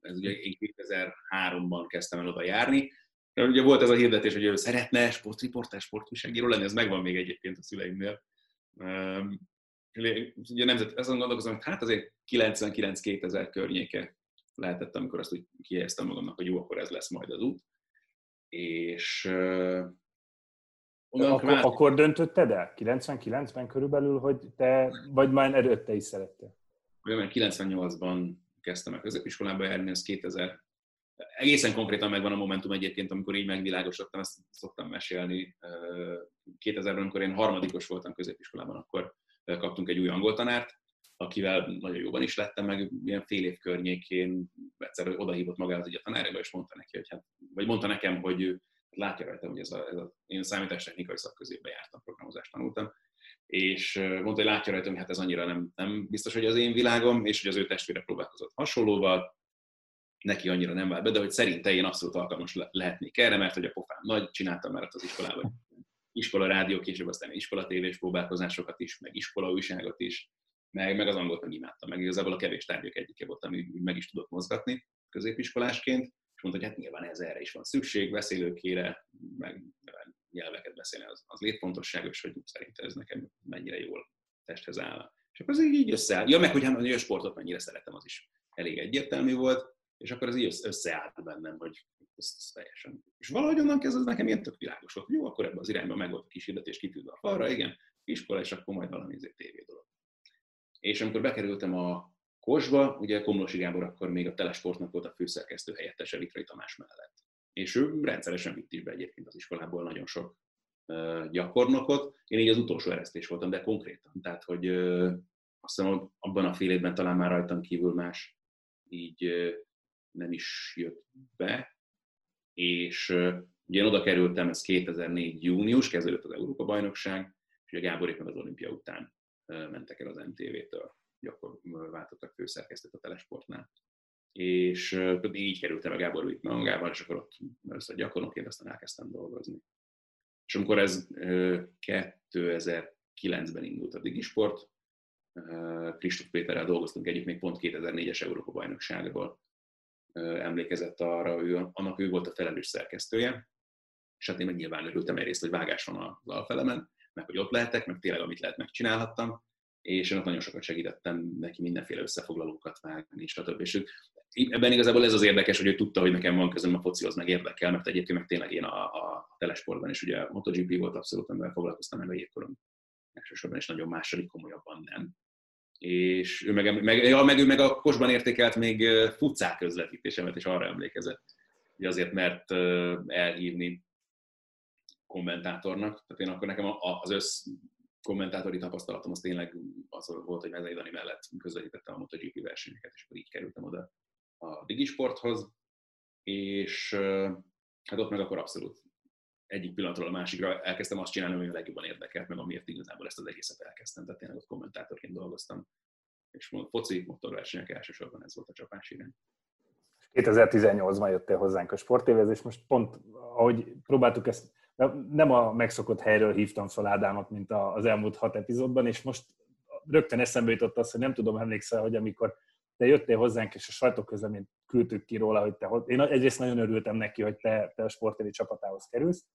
ez ugye én 2003-ban kezdtem el oda járni. Ugye volt ez a hirdetés, hogy ő szeretne sportriportás, sportúságíró lenni, ez megvan még egyébként a szüleimnél. Ugye nemzet, azon gondolkozom, hogy hát azért 99-2000 környéke lehetett, amikor azt úgy kihelyeztem magamnak, hogy jó, akkor ez lesz majd az út. És uh, akkor, már... akkor döntötted el? 99-ben körülbelül, hogy te, vagy már előtte is szerettél? Olyan, 98-ban kezdtem el középiskolába járni, ez 2000. Egészen konkrétan megvan a momentum egyébként, amikor így megvilágosodtam, ezt szoktam mesélni. 2000-ben, amikor én harmadikos voltam középiskolában, akkor kaptunk egy új angoltanárt, akivel nagyon jóban is lettem, meg ilyen fél év környékén egyszer odahívott magához egy a tanárába, és mondta neki, hogy hát, vagy mondta nekem, hogy ő látja rajtam, hogy ez a, ez a én számítástechnikai szakközépbe jártam, programozást tanultam, és mondta, hogy látja rajtam, hogy hát ez annyira nem, nem biztos, hogy az én világom, és hogy az ő testvére próbálkozott hasonlóval, neki annyira nem vált be, de hogy szerinte én abszolút alkalmas le- lehetnék erre, mert hogy a pofám nagy, csináltam már az iskolában. Iskola rádió, később aztán iskola tévés próbálkozásokat is, meg iskola újságot is, meg, meg az angolt meg imádtam, meg igazából a kevés tárgyak egyike volt, ami meg is tudott mozgatni középiskolásként, és mondta, hogy hát nyilván ez erre is van szükség, beszélőkére, meg nyelveket beszélni, az, az létfontosságos, hogy szerintem ez nekem mennyire jól testhez áll. És akkor az így összeáll. Ja, meg hogy, hát, a sportot mennyire szeretem, az is elég egyértelmű volt, és akkor az így összeállt bennem, hogy ez, ez teljesen. És valahogy onnan kezdve nekem ilyen tök világos volt, jó, akkor ebben az irányban meg volt a kis hirdetés kitűzve a falra, igen, iskola, és akkor majd valami izé tévé dolog. És amikor bekerültem a Kosba, ugye Komlosi Gábor akkor még a Telesportnak volt a főszerkesztő helyettese Vitrai Tamás mellett. És ő rendszeresen vitt is be egyébként az iskolából nagyon sok gyakornokot. Én így az utolsó eresztés voltam, de konkrétan. Tehát, hogy azt hiszem, abban a fél évben talán már rajtam kívül más így nem is jött be. És ugye én oda kerültem, ez 2004 június, kezdődött az Európa-bajnokság, és ugye Gábor éppen az olimpia után mentek el az MTV-től, akkor váltottak főszerkesztőt a Telesportnál. És így kerültem a Gábor vitt magával, és akkor ott először gyakornokként, aztán elkezdtem dolgozni. És amikor ez 2009-ben indult a Digisport, Kristóf Péterrel dolgoztunk együtt, még pont 2004-es Európa bajnokságból emlékezett arra, ő, annak ő volt a felelős szerkesztője, és hát én meg nyilván örültem egyrészt, hogy vágás van az alfelemen, meg hogy ott lehetek, meg tényleg amit lehet megcsinálhattam, és én ott nagyon sokat segítettem neki mindenféle összefoglalókat vágni, stb. És ebben igazából ez az érdekes, hogy ő tudta, hogy nekem van közöm a focihoz, meg érdekel, mert egyébként meg tényleg én a, a telesportban is, ugye a MotoGP volt abszolút, amivel foglalkoztam meg a jégkorom elsősorban, és nagyon második komolyabban nem. És ő meg, meg, ja, meg, ő meg a kosban értékelt még futcák közvetítésemet, és arra emlékezett, hogy azért mert elhívni kommentátornak. Tehát én akkor nekem az össz kommentátori tapasztalatom az tényleg az volt, hogy Mezei Dani mellett közvetítettem a MotoGP versenyeket, és akkor így kerültem oda a Digisporthoz, és hát ott meg akkor abszolút egyik pillanatról a másikra elkezdtem azt csinálni, ami a legjobban érdekelt, meg amiért igazából ezt az egészet elkezdtem, tehát tényleg ott kommentátorként dolgoztam. És foci, motorversenyek elsősorban ez volt a csapás irány. 2018-ban jöttél hozzánk a sportévezés, most pont ahogy próbáltuk ezt nem a megszokott helyről hívtam fel Ádámot, mint az elmúlt hat epizódban, és most rögtön eszembe jutott az, hogy nem tudom, emlékszel, hogy amikor te jöttél hozzánk, és a sajtóközleményt küldtük ki róla, hogy te, én egyrészt nagyon örültem neki, hogy te, te a sportévi csapatához kerülsz.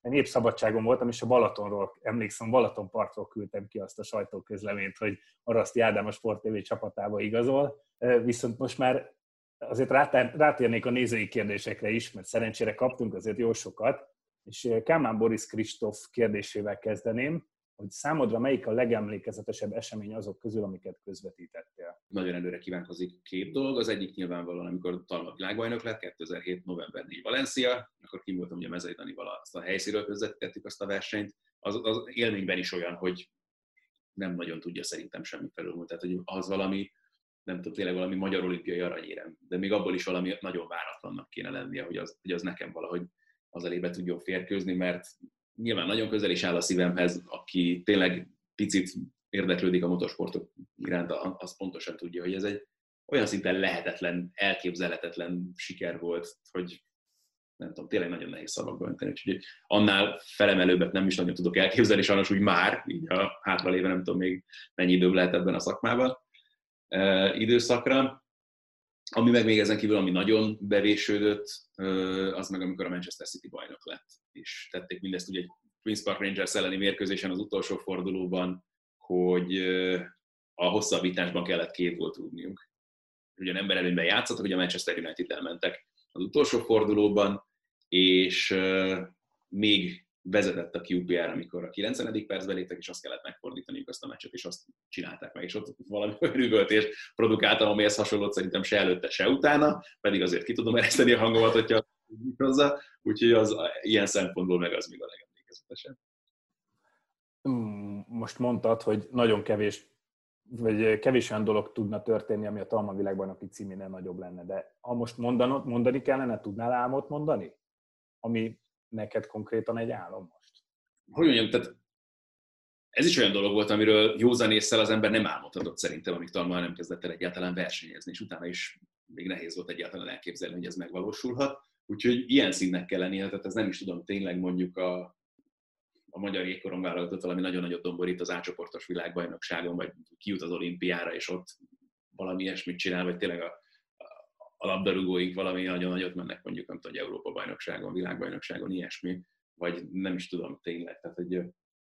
Én épp szabadságon voltam, és a Balatonról, emlékszem, Balatonpartról küldtem ki azt a sajtóközleményt, hogy Araszti Ádám a sportévi csapatába igazol. Viszont most már azért rátérnék a nézői kérdésekre is, mert szerencsére kaptunk azért jó sokat, és Kálmán Boris Kristóf kérdésével kezdeném, hogy számodra melyik a legemlékezetesebb esemény azok közül, amiket közvetítettél? Nagyon előre kívánkozik két dolog. Az egyik nyilvánvalóan, amikor Talma világbajnok lett, 2007. november 4 Valencia, akkor kim voltam ugye Mezei Danival azt a helyszínről közvetítettük azt a versenyt. Az, az élményben is olyan, hogy nem nagyon tudja szerintem semmi felül. Tehát, hogy az valami, nem tudom, tényleg valami magyar olimpiai aranyérem, de még abból is valami nagyon váratlannak kéne lennie, hogy az, hogy az nekem valahogy az elébe tudjon férkőzni, mert nyilván nagyon közel is áll a szívemhez, aki tényleg picit érdeklődik a motorsportok iránt, az pontosan tudja, hogy ez egy olyan szinten lehetetlen, elképzelhetetlen siker volt, hogy nem tudom, tényleg nagyon nehéz szavakba önteni. Úgyhogy annál felemelőbbet nem is nagyon tudok elképzelni, sajnos úgy már, így a hátra léve nem tudom még mennyi idő lehet ebben a szakmában időszakra. Ami meg még ezen kívül, ami nagyon bevésődött, az meg amikor a Manchester City bajnok lett. És tették mindezt ugye egy Queen's Park Rangers elleni mérkőzésen az utolsó fordulóban, hogy a hosszabbításban kellett két gólt rúgniunk. Ugye ember előnyben játszottak, ugye a Manchester United elmentek az utolsó fordulóban, és még vezetett a QPR, amikor a 90. percben léptek, és azt kellett megfordítaniuk azt a meccset, és azt csinálták meg, és ott valami olyan üvöltést produkáltam, amihez hasonlót szerintem se előtte, se utána, pedig azért ki tudom ereszteni a hangomat, hogyha hozzá, úgyhogy az ilyen szempontból meg az még a legemlékezetesebb. Hmm, most mondtad, hogy nagyon kevés vagy kevés olyan dolog tudna történni, ami a Talma világbajnoki címénél nagyobb lenne, de ha most mondanod, mondani kellene, tudnál álmot mondani? Ami neked konkrétan egy álom most? Hogy mondjam, tehát ez is olyan dolog volt, amiről józan észre az ember nem álmodhatott szerintem, amíg Talma nem kezdett el egyáltalán versenyezni, és utána is még nehéz volt egyáltalán elképzelni, hogy ez megvalósulhat. Úgyhogy ilyen színnek kell lennie, tehát ez nem is tudom, tényleg mondjuk a, a magyar jégkoron vállalatot valami nagyon nagyot domborít az átcsoportos világbajnokságon, vagy kijut az olimpiára, és ott valami ilyesmit csinál, vagy tényleg a a labdarúgóink valami nagyon nagyot mennek mondjuk, nem tudom, Európa bajnokságon, világbajnokságon, ilyesmi, vagy nem is tudom tényleg. Tehát, hogy,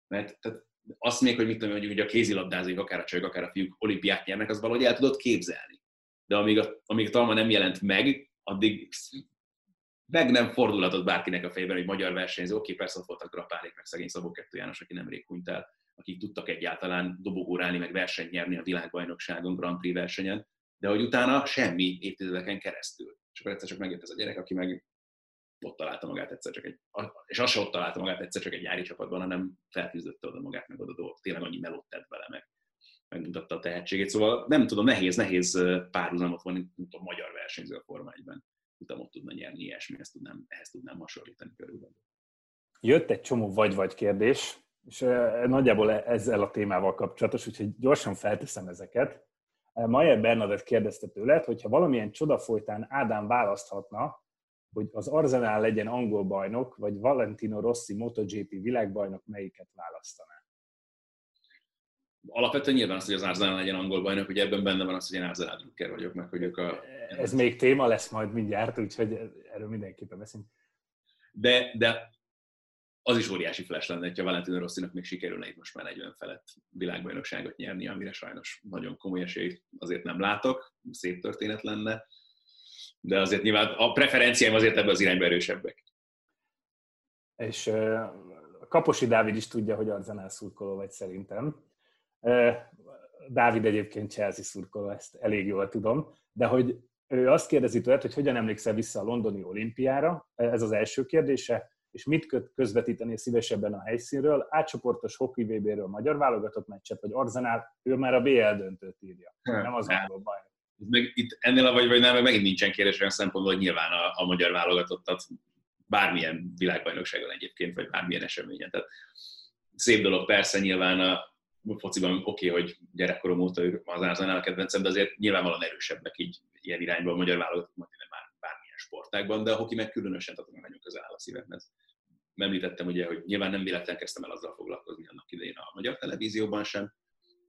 mert tehát azt még, hogy mit tudom, hogy a kézilabdázók, akár a csajok, akár a fiúk olimpiát nyernek, az valahogy el tudod képzelni. De amíg a, amíg a Talma nem jelent meg, addig meg nem fordulhatott bárkinek a fejében, hogy magyar versenyző, oké, persze ott voltak Grapálék, meg szegény Szabó Kettő János, aki nemrég hunyt el, akik tudtak egyáltalán dobogórálni, meg versenyt nyerni a világbajnokságon, Grand Prix versenyen, de hogy utána semmi évtizedeken keresztül. És akkor egyszer csak megjött ez a gyerek, aki meg ott találta magát egyszer csak egy, és az se ott találta magát egyszer csak egy nyári csapatban, hanem felfűzötte oda magát, meg oda dolgok. Tényleg annyi melót tett vele, meg megmutatta a tehetségét. Szóval nem tudom, nehéz, nehéz párhuzamot van, mint a magyar versenyző a Forma 1-ben. Utána ott tudna nyerni ilyesmi, ezt tudnám, ehhez tudnám hasonlítani körülbelül. Jött egy csomó vagy-vagy kérdés, és nagyjából ezzel a témával kapcsolatos, úgyhogy gyorsan felteszem ezeket. Mayer Bernadett kérdezte tőled, hogyha valamilyen csoda folytán Ádám választhatna, hogy az Arzenál legyen angol bajnok, vagy Valentino Rossi MotoGP világbajnok, melyiket választaná? Alapvetően nyilván az, hogy az Arzenál legyen angol bajnok, hogy ebben benne van az, hogy én Arzenál drukker vagyok, meg hogy ők a... Ez még téma lesz majd mindjárt, úgyhogy erről mindenképpen beszélünk. De, de az is óriási flash lenne, ha Valentino Rossinak még sikerülne itt most már 40 felett világbajnokságot nyerni, amire sajnos nagyon komoly esélyt azért nem látok, szép történet lenne, de azért nyilván a preferenciáim azért ebbe az irányba erősebbek. És Kaposi Dávid is tudja, hogy Arzenál szurkoló vagy szerintem. Dávid egyébként Chelsea szurkoló, ezt elég jól tudom, de hogy ő azt kérdezi tőled, hogy hogyan emlékszel vissza a londoni olimpiára, ez az első kérdése, és mit közvetíteni szívesebben a helyszínről, átcsoportos hoki VB-ről magyar válogatott meccset, vagy Arzenál, ő már a BL döntőt írja, nem az angol baj. Meg itt ennél a vagy, vagy nem, meg megint nincsen kérdés olyan szempontból, hogy nyilván a, a magyar válogatottat bármilyen világbajnokságon egyébként, vagy bármilyen eseményen. Tehát szép dolog persze nyilván a fociban oké, okay, hogy gyerekkorom óta az Arzenál a kedvencem, de azért nyilvánvalóan erősebbek így ilyen irányba a magyar válogatott, már bármilyen sportágban, de a hoki meg különösen, tehát nagyon közel áll a szívemhez említettem ugye, hogy nyilván nem véletlen kezdtem el azzal foglalkozni annak idején a magyar televízióban sem,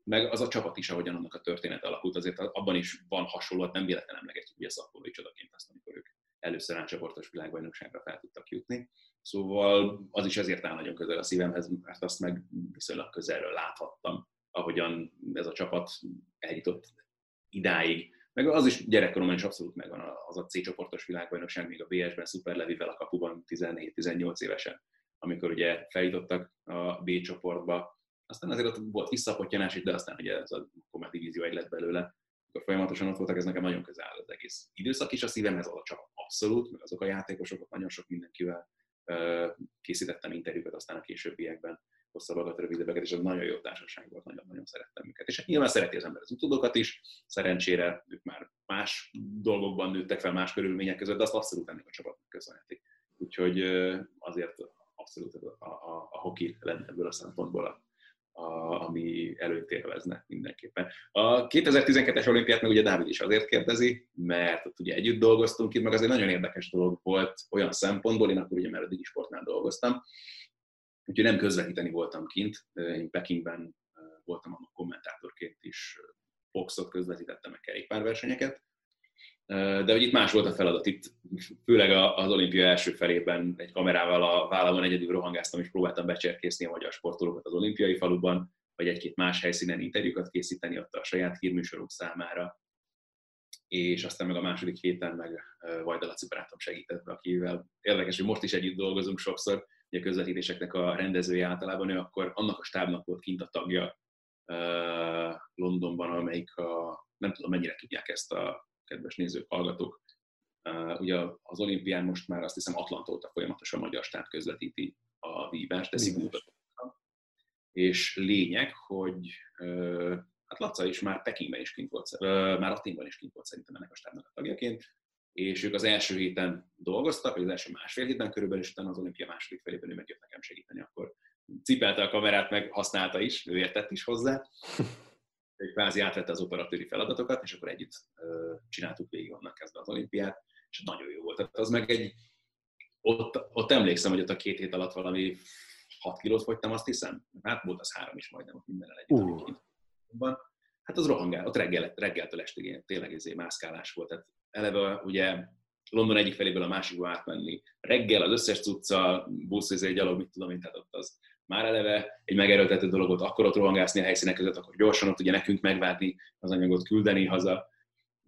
meg az a csapat is, ahogyan annak a története alakult, azért abban is van hasonló, nem véletlen emlegetjük ugye szakmai csodaként azt, amikor ők először átcsoportos világbajnokságra fel tudtak jutni. Szóval az is ezért áll nagyon közel a szívemhez, mert azt meg viszonylag közelről láthattam, ahogyan ez a csapat eljutott idáig. Meg az is gyerekkoromban is abszolút megvan az a C csoportos világbajnokság, még a BS-ben Superlevivel a kapuban 17-18 évesen, amikor ugye feljutottak a B csoportba, aztán azért ott volt visszapottyanás, de aztán ugye ez a Komet divízió egy lett belőle, akkor folyamatosan ott voltak, ez nekem nagyon közel áll az egész időszak is a szívemhez, a csapat abszolút, meg azok a játékosok, nagyon sok mindenkivel készítettem interjúkat aztán a későbbiekben, hosszabbakat, rövidebbeket, és az nagyon jó társaság volt, nagyon-nagyon szerettem őket. És nyilván szereti az ember az utódokat is, szerencsére ők már más dolgokban nőttek fel, más körülmények között, de azt abszolút ennek a csapatnak köszönhetik. Úgyhogy azért abszolút a, a, a hoki lenne ebből a szempontból a, a, ami előtt élvezne mindenképpen. A 2012-es olimpiát meg ugye Dávid is azért kérdezi, mert ott ugye együtt dolgoztunk itt, meg az egy nagyon érdekes dolog volt olyan szempontból, én akkor ugye már a Digisportnál dolgoztam, úgyhogy nem közvetíteni voltam kint, én Pekingben voltam a kommentátorként is, boxot közvetítettem, meg kerékpárversenyeket, de hogy itt más volt a feladat, itt főleg az olimpia első felében egy kamerával a vállamon egyedül rohangáztam, és próbáltam becserkészni a magyar sportolókat az olimpiai faluban, vagy egy-két más helyszínen interjúkat készíteni ott a saját hírműsorok számára. És aztán meg a második héten meg Vajda Laci barátom segített akivel érdekes, hogy most is együtt dolgozunk sokszor, ugye a közvetítéseknek a rendezője általában ő akkor annak a stábnak volt kint a tagja Londonban, amelyik a, nem tudom mennyire tudják ezt a kedves nézők, hallgatók, ugye az olimpián most már azt hiszem Atlanta óta folyamatosan magyar stát közvetíti a vívást, de. És lényeg, hogy hát Laca is már Pekingben is kint volt, már Aténban is kint volt szerintem ennek a stábnak a tagjaként, és ők az első héten dolgoztak, vagy az első másfél héten körülbelül, és utána az olimpia második felében ő megjött nekem segíteni, akkor cipelte a kamerát, meg használta is, ő értett is hozzá, egy kvázi átvette az operatőri feladatokat, és akkor együtt csináltuk végig annak kezdve az olimpiát, és nagyon jó volt. Tehát az meg egy, ott, ott emlékszem, hogy ott a két hét alatt valami 6 kilót fogytam, azt hiszem. Hát volt az három is majdnem, ott minden együtt. Uh. Hát az rohangál, ott reggel, reggeltől estig tényleg ezé mászkálás volt. Tehát eleve ugye London egyik feléből a másikba átmenni. Reggel az összes cucca, busz, egy gyalog, mit tudom én, tehát ott az már eleve egy megerőltető dolog volt, akkor ott rohangászni a helyszínek között, akkor gyorsan ott ugye nekünk megvárni az anyagot, küldeni haza.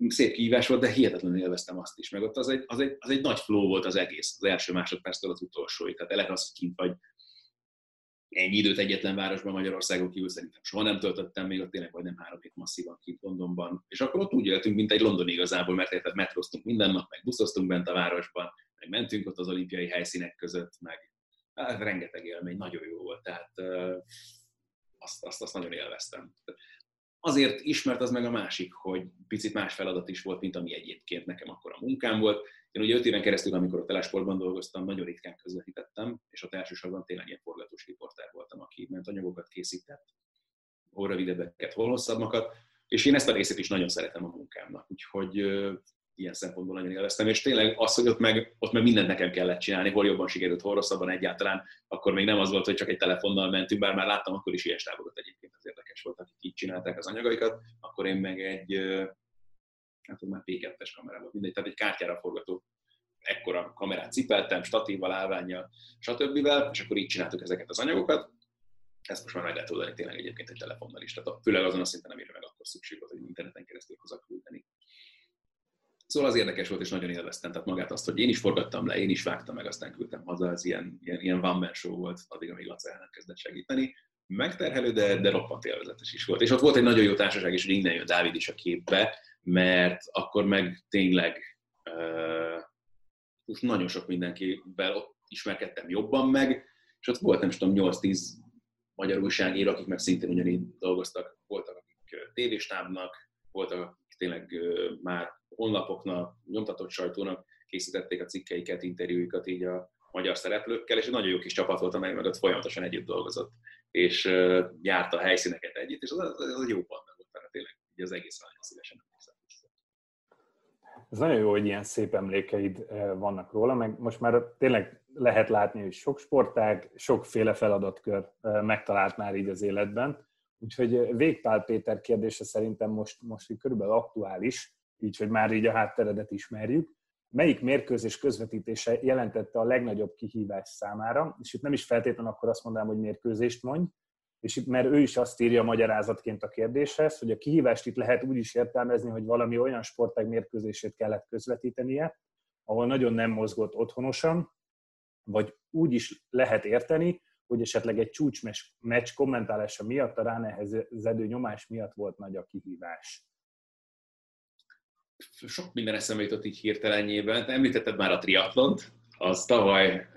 Szép kihívás volt, de hihetetlenül élveztem azt is. Meg ott az egy, az egy, az egy nagy flow volt az egész, az első másodperctől az utolsóig. Tehát eleve az, hogy kint vagy ennyi időt egyetlen városban Magyarországon kívül szerintem soha nem töltöttem, még ott tényleg vagy nem három hét masszívan kint Londonban. És akkor ott úgy éltünk, mint egy London igazából, mert érted, metroztunk minden nap, meg buszoztunk bent a városban, meg mentünk ott az olimpiai helyszínek között, meg hát, rengeteg élmény, nagyon jó volt, tehát azt, azt, azt nagyon élveztem. Azért ismert az meg a másik, hogy picit más feladat is volt, mint ami egyébként nekem akkor a munkám volt. Én ugye öt éven keresztül, amikor a telesportban dolgoztam, nagyon ritkán közvetítettem, és a elsősorban tényleg ilyen forgatós riporter voltam, aki ment anyagokat készített, hol rövidebbeket, hol hosszabbakat, és én ezt a részét is nagyon szeretem a munkámnak. Úgyhogy ilyen szempontból nagyon élveztem, és tényleg az, hogy ott meg, ott meg mindent nekem kellett csinálni, hol jobban sikerült, hol rosszabban egyáltalán, akkor még nem az volt, hogy csak egy telefonnal mentünk, bár már láttam akkor is ilyen stábokat egyébként, az érdekes volt, akik így csinálták az anyagaikat, akkor én meg egy, hát már P2-es kamera volt, mindegy, tehát egy kártyára forgató ekkora kamerát cipeltem, statívval, állványjal, stb. És akkor így csináltuk ezeket az anyagokat. Ezt most már meg lehet oldani tényleg egyébként egy telefonnal is, tehát főleg azon a szinten, amire meg akkor szükség volt, hogy interneten keresztül hozzá küldeni. Szóval az érdekes volt, és nagyon élveztem. Tehát magát azt, hogy én is forgattam le, én is vágtam meg, aztán küldtem haza, ez ilyen, ilyen, ilyen one show volt, addig, amíg Laca el kezdett segíteni. Megterhelő, de, de roppant élvezetes is volt. És ott volt egy nagyon jó társaság, és innen jön Dávid is a képbe, mert akkor meg tényleg uh, nagyon sok mindenkivel ott ismerkedtem jobban meg, és ott volt nem tudom 8-10 magyar újságíró, akik meg szintén ugyanígy dolgoztak, voltak akik tévéstábnak, voltak akik tényleg uh, már honlapoknak, nyomtatott sajtónak készítették a cikkeiket, interjúikat így a magyar szereplőkkel, és egy nagyon jó kis csapat volt, amely meg ott folyamatosan együtt dolgozott, és uh, járt a helyszíneket együtt, és az, az, az jó banda volt, tényleg az egész nagyon szívesen. Ez nagyon jó, hogy ilyen szép emlékeid vannak róla, meg most már tényleg lehet látni, hogy sok sportág, sokféle feladatkör megtalált már így az életben. Úgyhogy Végpál Péter kérdése szerintem most, most így körülbelül aktuális, így, hogy már így a hátteredet ismerjük. Melyik mérkőzés közvetítése jelentette a legnagyobb kihívás számára? És itt nem is feltétlenül akkor azt mondanám, hogy mérkőzést mondj, és mert ő is azt írja magyarázatként a kérdéshez, hogy a kihívást itt lehet úgy is értelmezni, hogy valami olyan sportág mérkőzését kellett közvetítenie, ahol nagyon nem mozgott otthonosan, vagy úgy is lehet érteni, hogy esetleg egy csúcsmeccs kommentálása miatt, a ránehezedő nyomás miatt volt nagy a kihívás? Sok minden eszembe jutott így hirtelenjében. Említetted már a triatlont, az tavaly,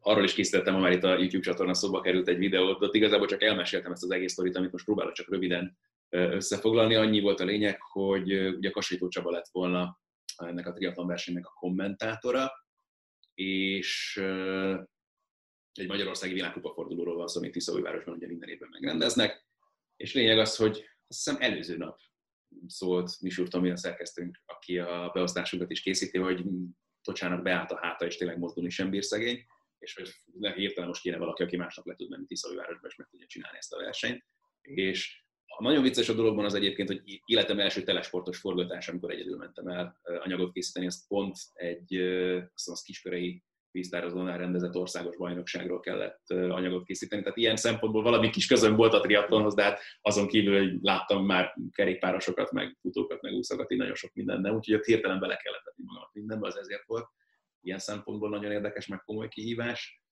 arról is készítettem, ha már itt a YouTube csatorna szóba került egy videót, ott igazából csak elmeséltem ezt az egész sztorit, amit most próbálok csak röviden összefoglalni. Annyi volt a lényeg, hogy ugye Kasajtó Csaba lett volna ennek a triatlon versenynek a kommentátora, és egy magyarországi világkupa fordulóról van szó, amit Tiszaújvárosban ugye minden évben megrendeznek, és lényeg az, hogy azt hiszem előző nap szólt Misúr Tomi, a szerkesztőnk, aki a beosztásunkat is készíti, hogy Tocsának beállt a háta, és tényleg mozdulni sem bír szegény, és hogy neki hirtelen most kéne valaki, aki másnak le tud menni Tiszaújvárosba, és meg tudja csinálni ezt a versenyt. És a nagyon vicces a dologban az egyébként, hogy életem első telesportos forgatás, amikor egyedül mentem el anyagot készíteni, azt pont egy azt az kiskörei víztározónál rendezett országos bajnokságról kellett anyagot készíteni. Tehát ilyen szempontból valami kis közön volt a triatlonhoz, de hát azon kívül hogy láttam már kerékpárosokat, meg futókat, meg úszokat, így nagyon sok minden, de úgyhogy ott hirtelen bele kellett tenni magamat mindenbe, az ezért volt. Ilyen szempontból nagyon érdekes, meg komoly kihívás.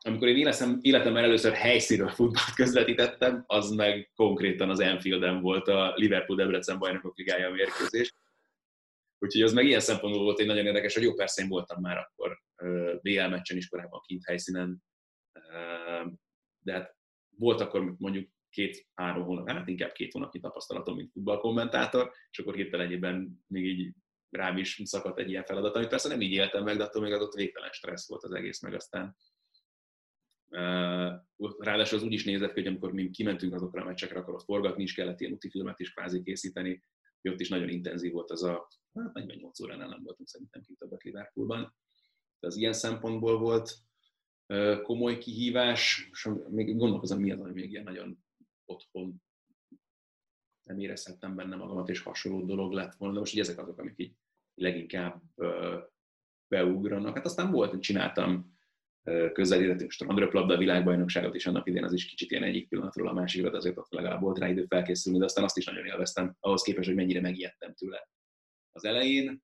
Amikor én életem, életemben először helyszínről futballt közvetítettem, az meg konkrétan az Enfielden volt a Liverpool-Debrecen bajnokok ligája mérkőzés Úgyhogy az meg ilyen szempontból volt egy nagyon érdekes, hogy jó, persze én voltam már akkor BL meccsen is korábban kint helyszínen, de hát volt akkor mondjuk két-három hónap, hát inkább két hónapnyi tapasztalatom, mint futballkommentátor, és akkor hirtelenében még így rám is szakadt egy ilyen feladat, amit persze nem így éltem meg, de attól még adott végtelen stressz volt az egész, meg aztán. Ráadásul az úgy is nézett hogy amikor mi kimentünk azokra a meccsekre, akkor ott forgatni is kellett, ilyen úti filmet is kvázi készíteni, hogy ott is nagyon intenzív volt az a, hát 48 óránál nem voltunk szerintem többet Liverpoolban. De az ilyen szempontból volt komoly kihívás, és még gondolkozom, mi az, ami még ilyen nagyon otthon nem érezhettem benne magamat, és hasonló dolog lett volna, de most így ezek azok, amik így leginkább beugranak. Hát aztán volt, csináltam közelített strandröplabda világbajnokságot is annak idén, az is kicsit ilyen egyik pillanatról a másikra, de azért ott legalább volt rá idő felkészülni, de aztán azt is nagyon élveztem, ahhoz képest, hogy mennyire megijedtem tőle az elején.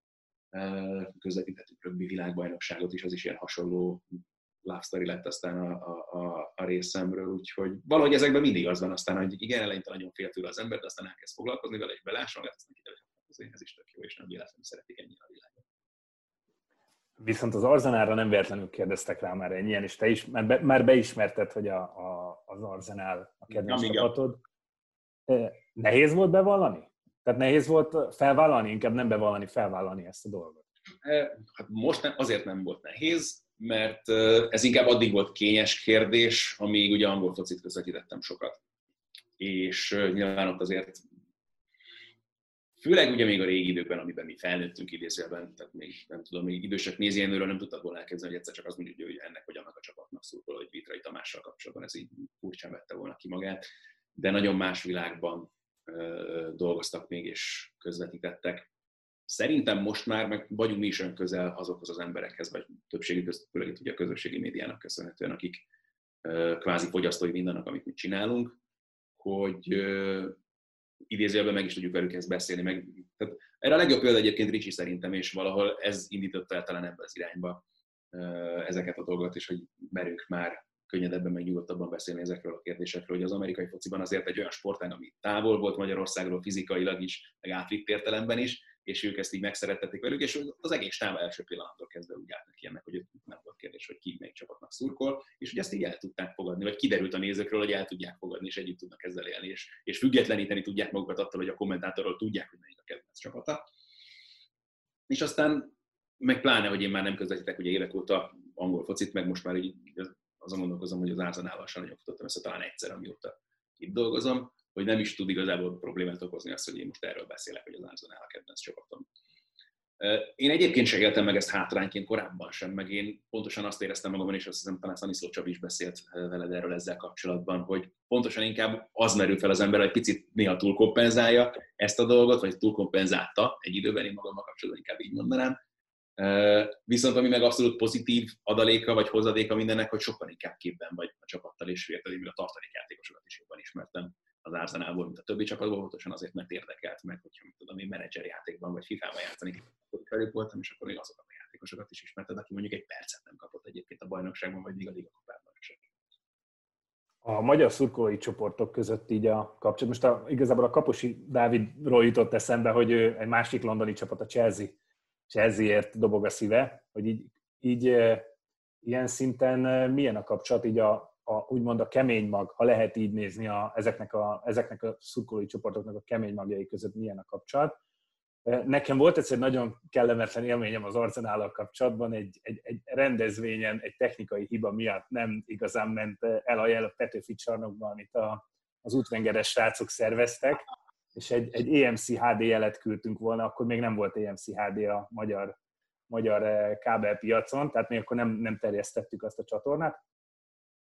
Közvetítettük rögbi világbajnokságot is, az is ilyen hasonló love story lett aztán a, a, a, részemről, úgyhogy valahogy ezekben mindig az van aztán, hogy igen, eleinte nagyon fél tőle az ember, de aztán elkezd foglalkozni vele, és belásson, hát aztán kiderül, hogy ez is tök jó, és nem véletlenül szeretik ennyire a világot. Viszont az Arzenára nem véletlenül kérdeztek rá már ennyien, és te is már, be, már beismerted, hogy a, a, az Arzenál a kedvenc ja, csapatod. Nehéz volt bevallani? Tehát nehéz volt felvállalni, inkább nem bevallani, felvállalni ezt a dolgot? Hát most nem, azért nem volt nehéz, mert ez inkább addig volt kényes kérdés, amíg ugye angol focit közvetítettem sokat. És nyilván ott azért Főleg ugye még a régi időkben, amiben mi felnőttünk idézőben, tehát még nem tudom, még idősek nézőjénőről nem tudtak volna elképzelni, hogy egyszer csak az mondjuk, hogy ennek vagy annak a csapatnak szurkol, hogy Vitrai Tamással kapcsolatban ez így furcsán vette volna ki magát, de nagyon más világban ö, dolgoztak még és közvetítettek. Szerintem most már meg vagyunk mi is olyan közel azokhoz az emberekhez, vagy többségi közt, főleg itt ugye a közösségi médiának köszönhetően, akik ö, kvázi fogyasztói mindannak, amit mi csinálunk, hogy ö, idézőjelben meg is tudjuk velük ezt beszélni. Meg, tehát erre a legjobb példa egyébként Ricsi szerintem, és valahol ez indította el talán ebbe az irányba ezeket a dolgokat, és hogy merünk már könnyedebben, meg nyugodtabban beszélni ezekről a kérdésekről, hogy az amerikai fociban azért egy olyan sportág, ami távol volt Magyarországról fizikailag is, meg átvitt értelemben is, és ők ezt így megszerettették velük, és az egész táv első pillanattól kezdve úgy állnak ki ennek, hogy nem volt kérdés, hogy ki melyik csapatnak szurkol, és hogy ezt így el tudták fogadni, vagy kiderült a nézőkről, hogy el tudják fogadni, és együtt tudnak ezzel élni, és, és függetleníteni tudják magukat attól, hogy a kommentátorról tudják, hogy melyik a kedvenc csapata. És aztán meg pláne, hogy én már nem közvetítek ugye évek óta angol focit, meg most már így azon gondolkozom, hogy az Arzenával sem nagyon futottam ezt talán egyszer, amióta itt dolgozom, hogy nem is tud igazából problémát okozni azt, hogy én most erről beszélek, hogy az Arsenal a kedvenc csapatom. Én egyébként sem éltem meg ezt hátrányként korábban sem, meg én pontosan azt éreztem magamon, és azt hiszem talán Szaniszló Csabi is beszélt veled erről ezzel kapcsolatban, hogy pontosan inkább az merül fel az ember, hogy picit néha túlkompenzálja ezt a dolgot, vagy túlkompenzálta egy időben, én magammal kapcsolatban inkább így mondanám. Viszont ami meg abszolút pozitív adaléka vagy hozadéka mindennek, hogy sokkal inkább képben vagy a csapattal, és érted, a tartalékjátékosokat is jobban ismertem az Arsenalból, mint a többi csapatból, pontosan azért, mert érdekelt meg, hogyha mit tudom én menedzser játékban vagy FIFA-ban játszani, velük voltam, és akkor még azokat a játékosokat is ismerted, aki mondjuk egy percet nem kapott egyébként a bajnokságban, vagy még a Liga kupában sem. a magyar szurkolói csoportok között így a kapcsolat. Most a, igazából a Kaposi Dávidról jutott eszembe, hogy ő egy másik londoni csapat, a Chelsea, Chelseaért dobog a szíve, hogy így, így ilyen szinten milyen a kapcsolat, így a, a, úgymond a kemény mag, ha lehet így nézni a, ezeknek, a, ezeknek a szurkolói csoportoknak a kemény magjai között milyen a kapcsolat. Nekem volt egyszer nagyon kellemetlen élményem az Arzenállal kapcsolatban, egy, egy, egy rendezvényen egy technikai hiba miatt nem igazán ment el a jel a Petőfi csarnokban, amit a, az útvengeres srácok szerveztek, és egy, egy EMC HD jelet küldtünk volna, akkor még nem volt EMC HD a magyar, magyar kábelpiacon, tehát még akkor nem, nem terjesztettük azt a csatornát,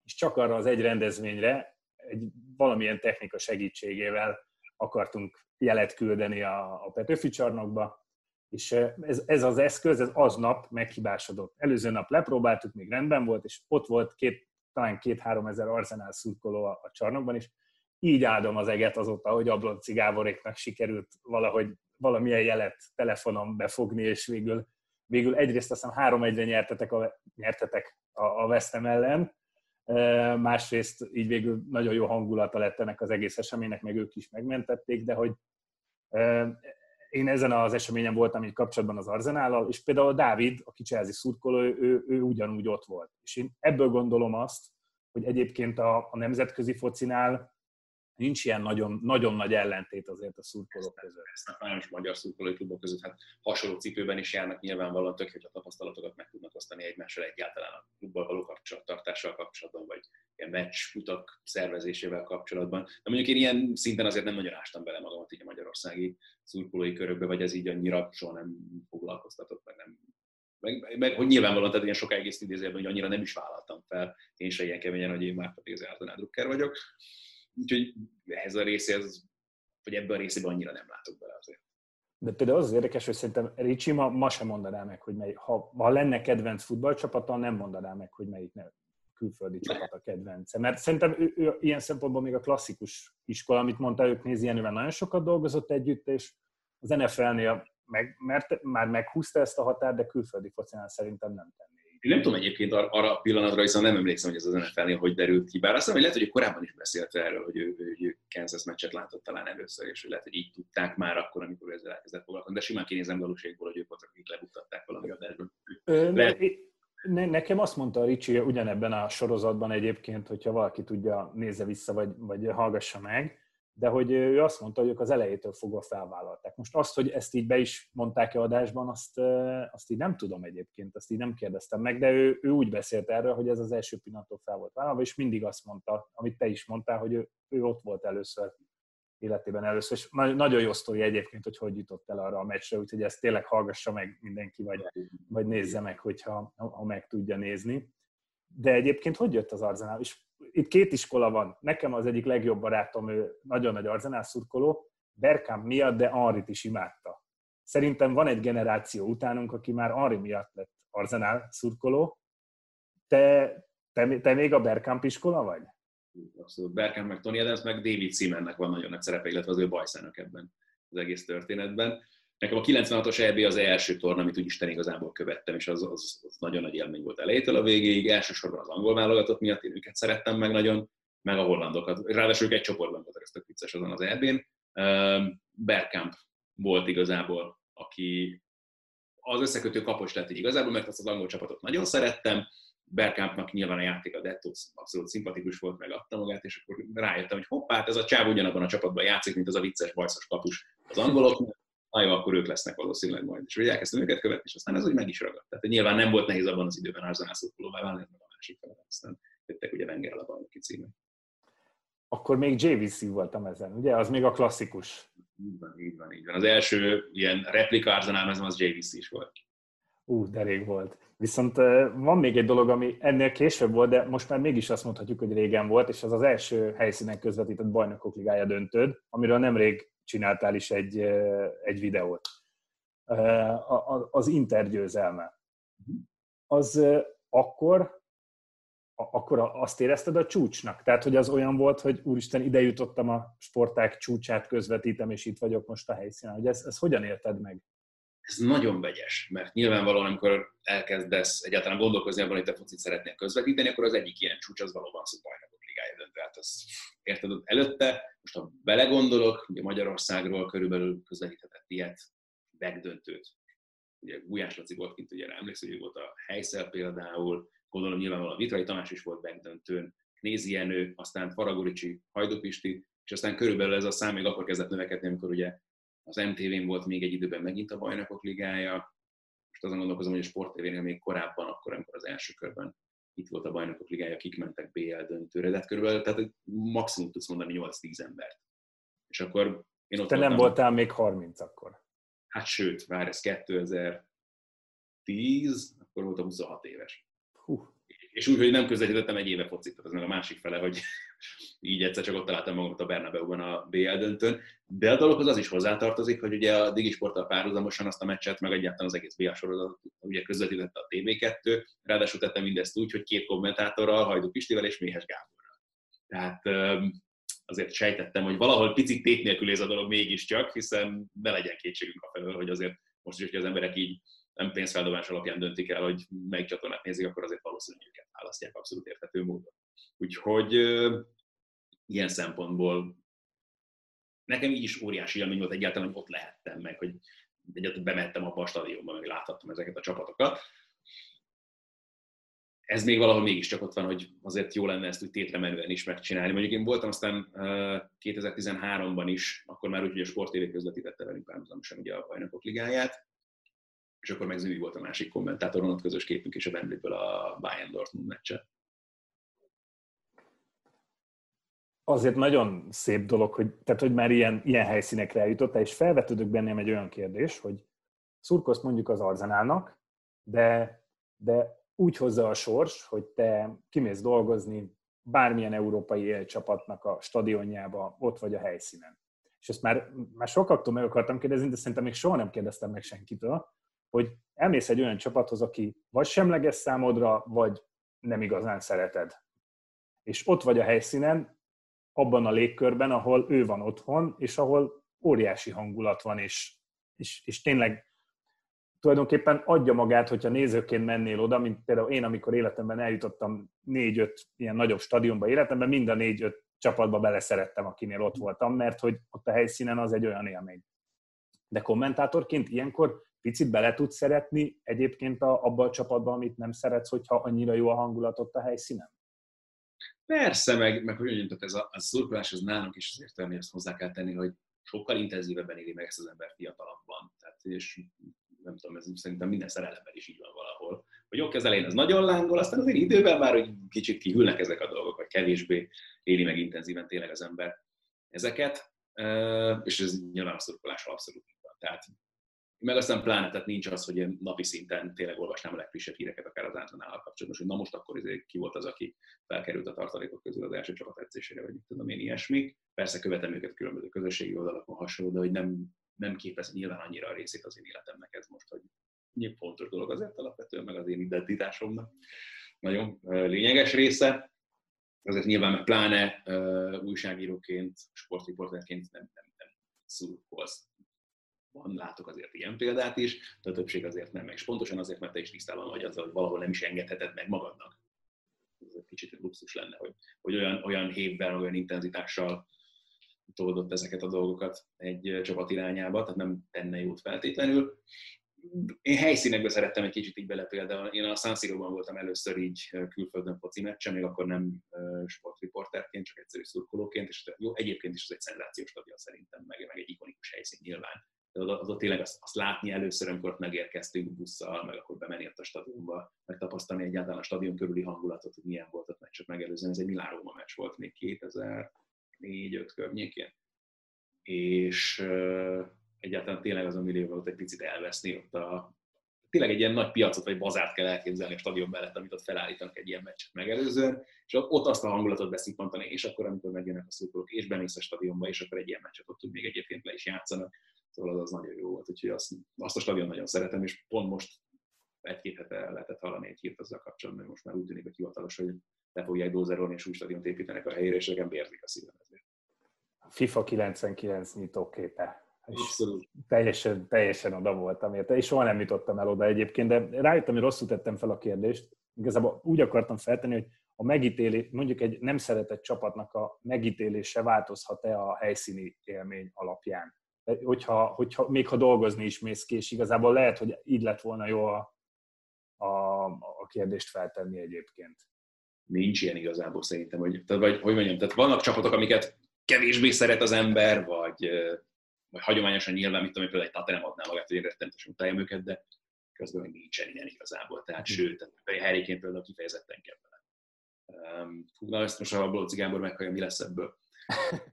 és csak arra az egy rendezvényre egy valamilyen technika segítségével akartunk jelet küldeni a, a Petőfi csarnokba, és ez, ez az eszköz, ez aznap meghibásodott. Előző nap lepróbáltuk, még rendben volt, és ott volt két, talán két-három ezer arzenál szurkoló a, a csarnokban, és így áldom az eget azóta, hogy Ablonci Gáboréknak sikerült valahogy valamilyen jelet telefonon befogni, és végül, végül egyrészt azt hiszem három egyre nyertetek a, nyertetek a, a Vesztem ellen, másrészt így végül nagyon jó hangulata lett ennek az egész eseménynek, meg ők is megmentették, de hogy én ezen az eseményen voltam így kapcsolatban az Arzenállal, és például Dávid, aki Chelsea szurkoló, ő, ő ugyanúgy ott volt. És én ebből gondolom azt, hogy egyébként a, a nemzetközi focinál nincs ilyen nagyon, nagyon nagy ellentét azért a szurkolók között. Ezt a is magyar szurkolói klubok között, hát hasonló cipőben is járnak nyilvánvalóan tök, hogy a tapasztalatokat meg tudnak osztani egymással egyáltalán a klubban való kapcsolattartással kapcsolatban, vagy ilyen meccs utak szervezésével kapcsolatban. De mondjuk én ilyen szinten azért nem nagyon ástam bele magamat így a magyarországi szurkolói körökbe, vagy ez így annyira soha nem foglalkoztatott, meg nem meg, meg, hogy nyilvánvalóan, tehát ilyen sokáig ezt idézőben, hogy annyira nem is vállaltam fel, én se ilyen keményen, hogy én már pedig az Arsenal drukker vagyok. Úgyhogy ehhez a részéhez, vagy ebben a részében annyira nem látok bele azért. De például az az érdekes, hogy szerintem Ricsi ma, ma sem mondaná meg, hogy melyik. Ha, ha lenne kedvenc futballcsapata, nem mondaná meg, hogy melyik ne, külföldi csapat a kedvence. Mert szerintem ő, ő, ilyen szempontból még a klasszikus iskola, amit mondta, ők nézi Jenővel nagyon sokat dolgozott együtt, és az NFL-nél meg, mert már meghúzta ezt a határt, de külföldi focinál szerintem nem tenni. Én nem tudom egyébként arra a pillanatra, hiszen nem emlékszem, hogy ez az NFL-nél hogy derült ki. Bár azt mondom, hogy lehet, hogy korábban is beszélt erről, hogy ő, ő, ő Kansas meccset látott talán először, és hogy lehet, hogy így tudták már akkor, amikor ezzel elkezdett foglalkozni. De simán kinézem valóságból, hogy ők voltak, akik lebuktatták valami adásban. Lehet... Ne, nekem azt mondta a Ricsi ugyanebben a sorozatban egyébként, hogyha valaki tudja, nézze vissza, vagy, vagy hallgassa meg, de hogy ő azt mondta, hogy ők az elejétől fogva felvállalták. Most azt, hogy ezt így be is mondták-e adásban, azt, azt így nem tudom egyébként, azt így nem kérdeztem meg, de ő, ő úgy beszélt erről, hogy ez az első pillanattól fel volt vállalva, és mindig azt mondta, amit te is mondtál, hogy ő, ő ott volt először életében először, és nagyon jó sztori egyébként, hogy hogy jutott el arra a meccsre, úgyhogy ezt tényleg hallgassa meg mindenki, vagy, vagy nézze meg, hogyha ha meg tudja nézni. De egyébként hogy jött az Arzenál? És itt két iskola van. Nekem az egyik legjobb barátom, ő nagyon nagy arzenál szurkoló, Berkám miatt, de Arrit is imádta. Szerintem van egy generáció utánunk, aki már Arri miatt lett arzenál szurkoló. Te, te, te még a Berkamp iskola vagy? Abszolút. Berkamp, meg Tony Adams, meg David Simennek van nagyon nagy szerepe, illetve az ő bajszának ebben az egész történetben. Nekem a 96-os EB az első torna, amit úgy Isten igazából követtem, és az, az, az nagyon nagy élmény volt elejétől a végéig. Elsősorban az angol válogatott miatt, én őket szerettem meg nagyon, meg a hollandokat. Ráadásul ők egy csoportban voltak, ez tök vicces azon az EB-n. Bergkamp volt igazából, aki az összekötő kapos lett így igazából, mert azt az angol csapatot nagyon szerettem, Bergkampnak nyilván a játék a Detto abszolút szimpatikus volt, meg adta magát, és akkor rájöttem, hogy hoppá, hát ez a csáv ugyanabban a csapatban játszik, mint az a vicces bajszos kapus az angolok, na jó, akkor ők lesznek valószínűleg majd. És ugye elkezdtem őket követni, és aztán ez úgy meg is ragadt. Tehát nyilván nem volt nehéz abban az időben Arsenal szurkolóvá válni, meg a másik fele, aztán jöttek ugye Wenger a bajnoki címek. Akkor még JVC voltam ezen, ugye? Az még a klasszikus. Így van, így van, így van. Az első ilyen replika Arsenal az JVC is volt. Ú, de rég volt. Viszont van még egy dolog, ami ennél később volt, de most már mégis azt mondhatjuk, hogy régen volt, és az az első helyszínen közvetített bajnokok ligája döntőd, amiről nemrég csináltál is egy, egy videót. Az Inter győzelme. Az akkor, akkor azt érezted a csúcsnak? Tehát, hogy az olyan volt, hogy úristen, ide jutottam a sporták csúcsát közvetítem, és itt vagyok most a helyszínen. Hogy ez, ez hogyan érted meg? Ez nagyon vegyes, mert nyilvánvalóan, amikor elkezdesz egyáltalán gondolkozni abban, hogy te focit szeretnél közvetíteni, akkor az egyik ilyen csúcs az valóban az, ligája döntő. Hát az, érted, előtte, most ha belegondolok, ugye Magyarországról körülbelül közvetíthetett ilyet, megdöntőt. Ugye Gulyás Laci volt kint, ugye emlékszem, hogy volt a helyszer például, gondolom nyilvánvalóan Vitrai Tamás is volt megdöntőn, Nézi Jenő, aztán Faragoricsi, Hajdupisti, és aztán körülbelül ez a szám még akkor kezdett növekedni, amikor ugye az MTV-n volt még egy időben megint a bajnokok ligája, most azon gondolkozom, hogy a Sport még korábban, akkor, amikor az első körben itt volt a bajnokok ligája, kik mentek BL döntőre, de hát körülbelül tehát maximum tudsz mondani 8-10 embert. És akkor én ott Te voltam, nem voltál még 30 akkor. Hát sőt, vár ez 2010, akkor voltam 26 éves. Hú. És úgy, hogy nem közvetítettem egy éve focit, ez meg a másik fele, hogy így egyszer csak ott találtam magamat a Bernabeu-ban a BL döntőn. De a dologhoz az is hozzátartozik, hogy ugye a Digisporttal párhuzamosan azt a meccset, meg egyáltalán az egész BL sorozat ugye közvetítette a TV2, ráadásul tettem mindezt úgy, hogy két kommentátorral, Hajdú Pistivel és Méhes Gáborral. Tehát azért sejtettem, hogy valahol picit tét nélkül ez a dolog mégiscsak, hiszen ne legyen kétségünk a felől, hogy azért most is, hogy az emberek így nem pénzfeldobás alapján döntik el, hogy melyik csatornát nézik, akkor azért valószínűleg őket választják abszolút érthető módon. Úgyhogy ilyen szempontból nekem így is óriási élmény volt egyáltalán, hogy ott lehettem meg, hogy egyáltalán bemettem abba a stadionba, meg láthattam ezeket a csapatokat. Ez még valahol mégiscsak ott van, hogy azért jó lenne ezt úgy tétlemenően is megcsinálni. Mondjuk én voltam aztán 2013-ban is, akkor már úgy, hogy a Sport TV közvetítette velünk párhuzamosan ugye a bajnokok ligáját, és akkor meg Züvi volt a másik kommentátoron, ott közös képünk és a Wembley-ből a Bayern Dortmund meccset. Azért nagyon szép dolog, hogy, tehát, hogy már ilyen, ilyen helyszínekre eljutottál, és felvetődök bennem egy olyan kérdés, hogy szurkolsz mondjuk az Arzenálnak, de, de úgy hozza a sors, hogy te kimész dolgozni bármilyen európai csapatnak a stadionjába, ott vagy a helyszínen. És ezt már, már sokaktól meg akartam kérdezni, de szerintem még soha nem kérdeztem meg senkitől, hogy elmész egy olyan csapathoz, aki vagy semleges számodra, vagy nem igazán szereted. És ott vagy a helyszínen, abban a légkörben, ahol ő van otthon, és ahol óriási hangulat van, és, és, és tényleg tulajdonképpen adja magát, hogyha nézőként mennél oda, mint például én, amikor életemben eljutottam négy-öt ilyen nagyobb stadionba életemben, mind a négy-öt csapatba beleszerettem, akinél ott voltam, mert hogy ott a helyszínen az egy olyan élmény. De kommentátorként ilyenkor picit bele tudsz szeretni egyébként a, abba a csapatba, amit nem szeretsz, hogyha annyira jó a hangulat ott a helyszínen? Persze, meg, meg hogy mondjam, ez a, a szurkolás az nálunk is azért olyan, hogy hozzá kell tenni, hogy sokkal intenzívebben éli meg ezt az ember fiatalabban. Tehát, és nem tudom, ez szerintem minden szerelemben is így van valahol. Hogy jó, az elején ez nagyon lángol, aztán azért időben már hogy kicsit kihűlnek ezek a dolgok, vagy kevésbé éli meg intenzíven tényleg az ember ezeket, és ez nyilván a szurkolás abszolút van. Tehát meg aztán pláne, tehát nincs az, hogy én napi szinten tényleg olvasnám a legfrissebb híreket akár az Ántonál kapcsolatban, hogy na most akkor izé ki volt az, aki felkerült a tartalékok közül az első csapat edzésére, vagy mit tudom én ilyesmi. Persze követem őket különböző közösségi oldalakon hasonló, de hogy nem, nem képez nyilván annyira a részét az én életemnek ez most, hogy nyilván fontos dolog azért alapvetően, meg az én identitásomnak. Nagyon lényeges része. Azért nyilván meg pláne újságíróként, sportriporterként nem, nem, nem szurkolsz van, látok azért ilyen példát is, de a többség azért nem, és pontosan azért, mert te is tisztában vagy azzal, hogy valahol nem is engedheted meg magadnak. Ez egy kicsit luxus lenne, hogy, hogy olyan, olyan hévben, olyan intenzitással toldott ezeket a dolgokat egy csapat irányába, tehát nem tenne jót feltétlenül. Én helyszínekbe szerettem egy kicsit így bele például. Én a San Siro-ban voltam először így külföldön foci meccsen, még akkor nem sportriporterként, csak egyszerű szurkolóként, és jó, egyébként is ez egy szenzációs stadion szerintem, meg, meg egy ikonikus helyszín nyilván az ott tényleg azt, azt látni először, amikor ott megérkeztünk busszal, meg akkor bemenni ott a stadionba, megtapasztalni egyáltalán a stadion körüli hangulatot, hogy milyen volt ott meccset megelőzően. Ez egy Milán Róma meccs volt még 2004-5 környékén. És uh, egyáltalán tényleg az a millió volt egy picit elveszni ott a tényleg egy ilyen nagy piacot vagy bazárt kell elképzelni a stadion mellett, amit ott felállítanak egy ilyen meccset megelőzően, és ott azt a hangulatot beszippantani, és akkor, amikor megjönnek a szurkolók, és bemész a stadionba, és akkor egy ilyen meccset ott még egyébként le is játszanak, Szóval az, az nagyon jó volt, úgyhogy azt, azt a stadion nagyon szeretem, és pont most egy-két hete lehetett hallani egy hírt azzal kapcsolatban, hogy most már úgy tűnik, hogy hivatalos, hogy le fogják dózerolni, és új stadiont építenek a helyére, és nekem bérzik a szívem ezért. FIFA 99 nyitóképe. Abszolút. Teljesen, teljesen oda voltam érte, és soha nem jutottam el oda egyébként, de rájöttem, hogy rosszul tettem fel a kérdést. Igazából úgy akartam feltenni, hogy a megítélés, mondjuk egy nem szeretett csapatnak a megítélése változhat-e a helyszíni élmény alapján? Hogyha, hogyha, még ha dolgozni is mész ki, és igazából lehet, hogy így lett volna jó a, a, a kérdést feltenni egyébként. Nincs ilyen igazából szerintem, hogy, tehát, vagy hogy mondjam, tehát vannak csapatok, amiket kevésbé szeret az ember, vagy, vagy hagyományosan nyilván, mit tudom, például egy Tottenham adná magát, hogy rettenetesen utálja őket, de közben még nincsen ilyen igazából. Tehát mm. sőt, Harry például kifejezetten kell vele. Um, na, ezt most a Blóci Gábor meghallja, mi lesz ebből.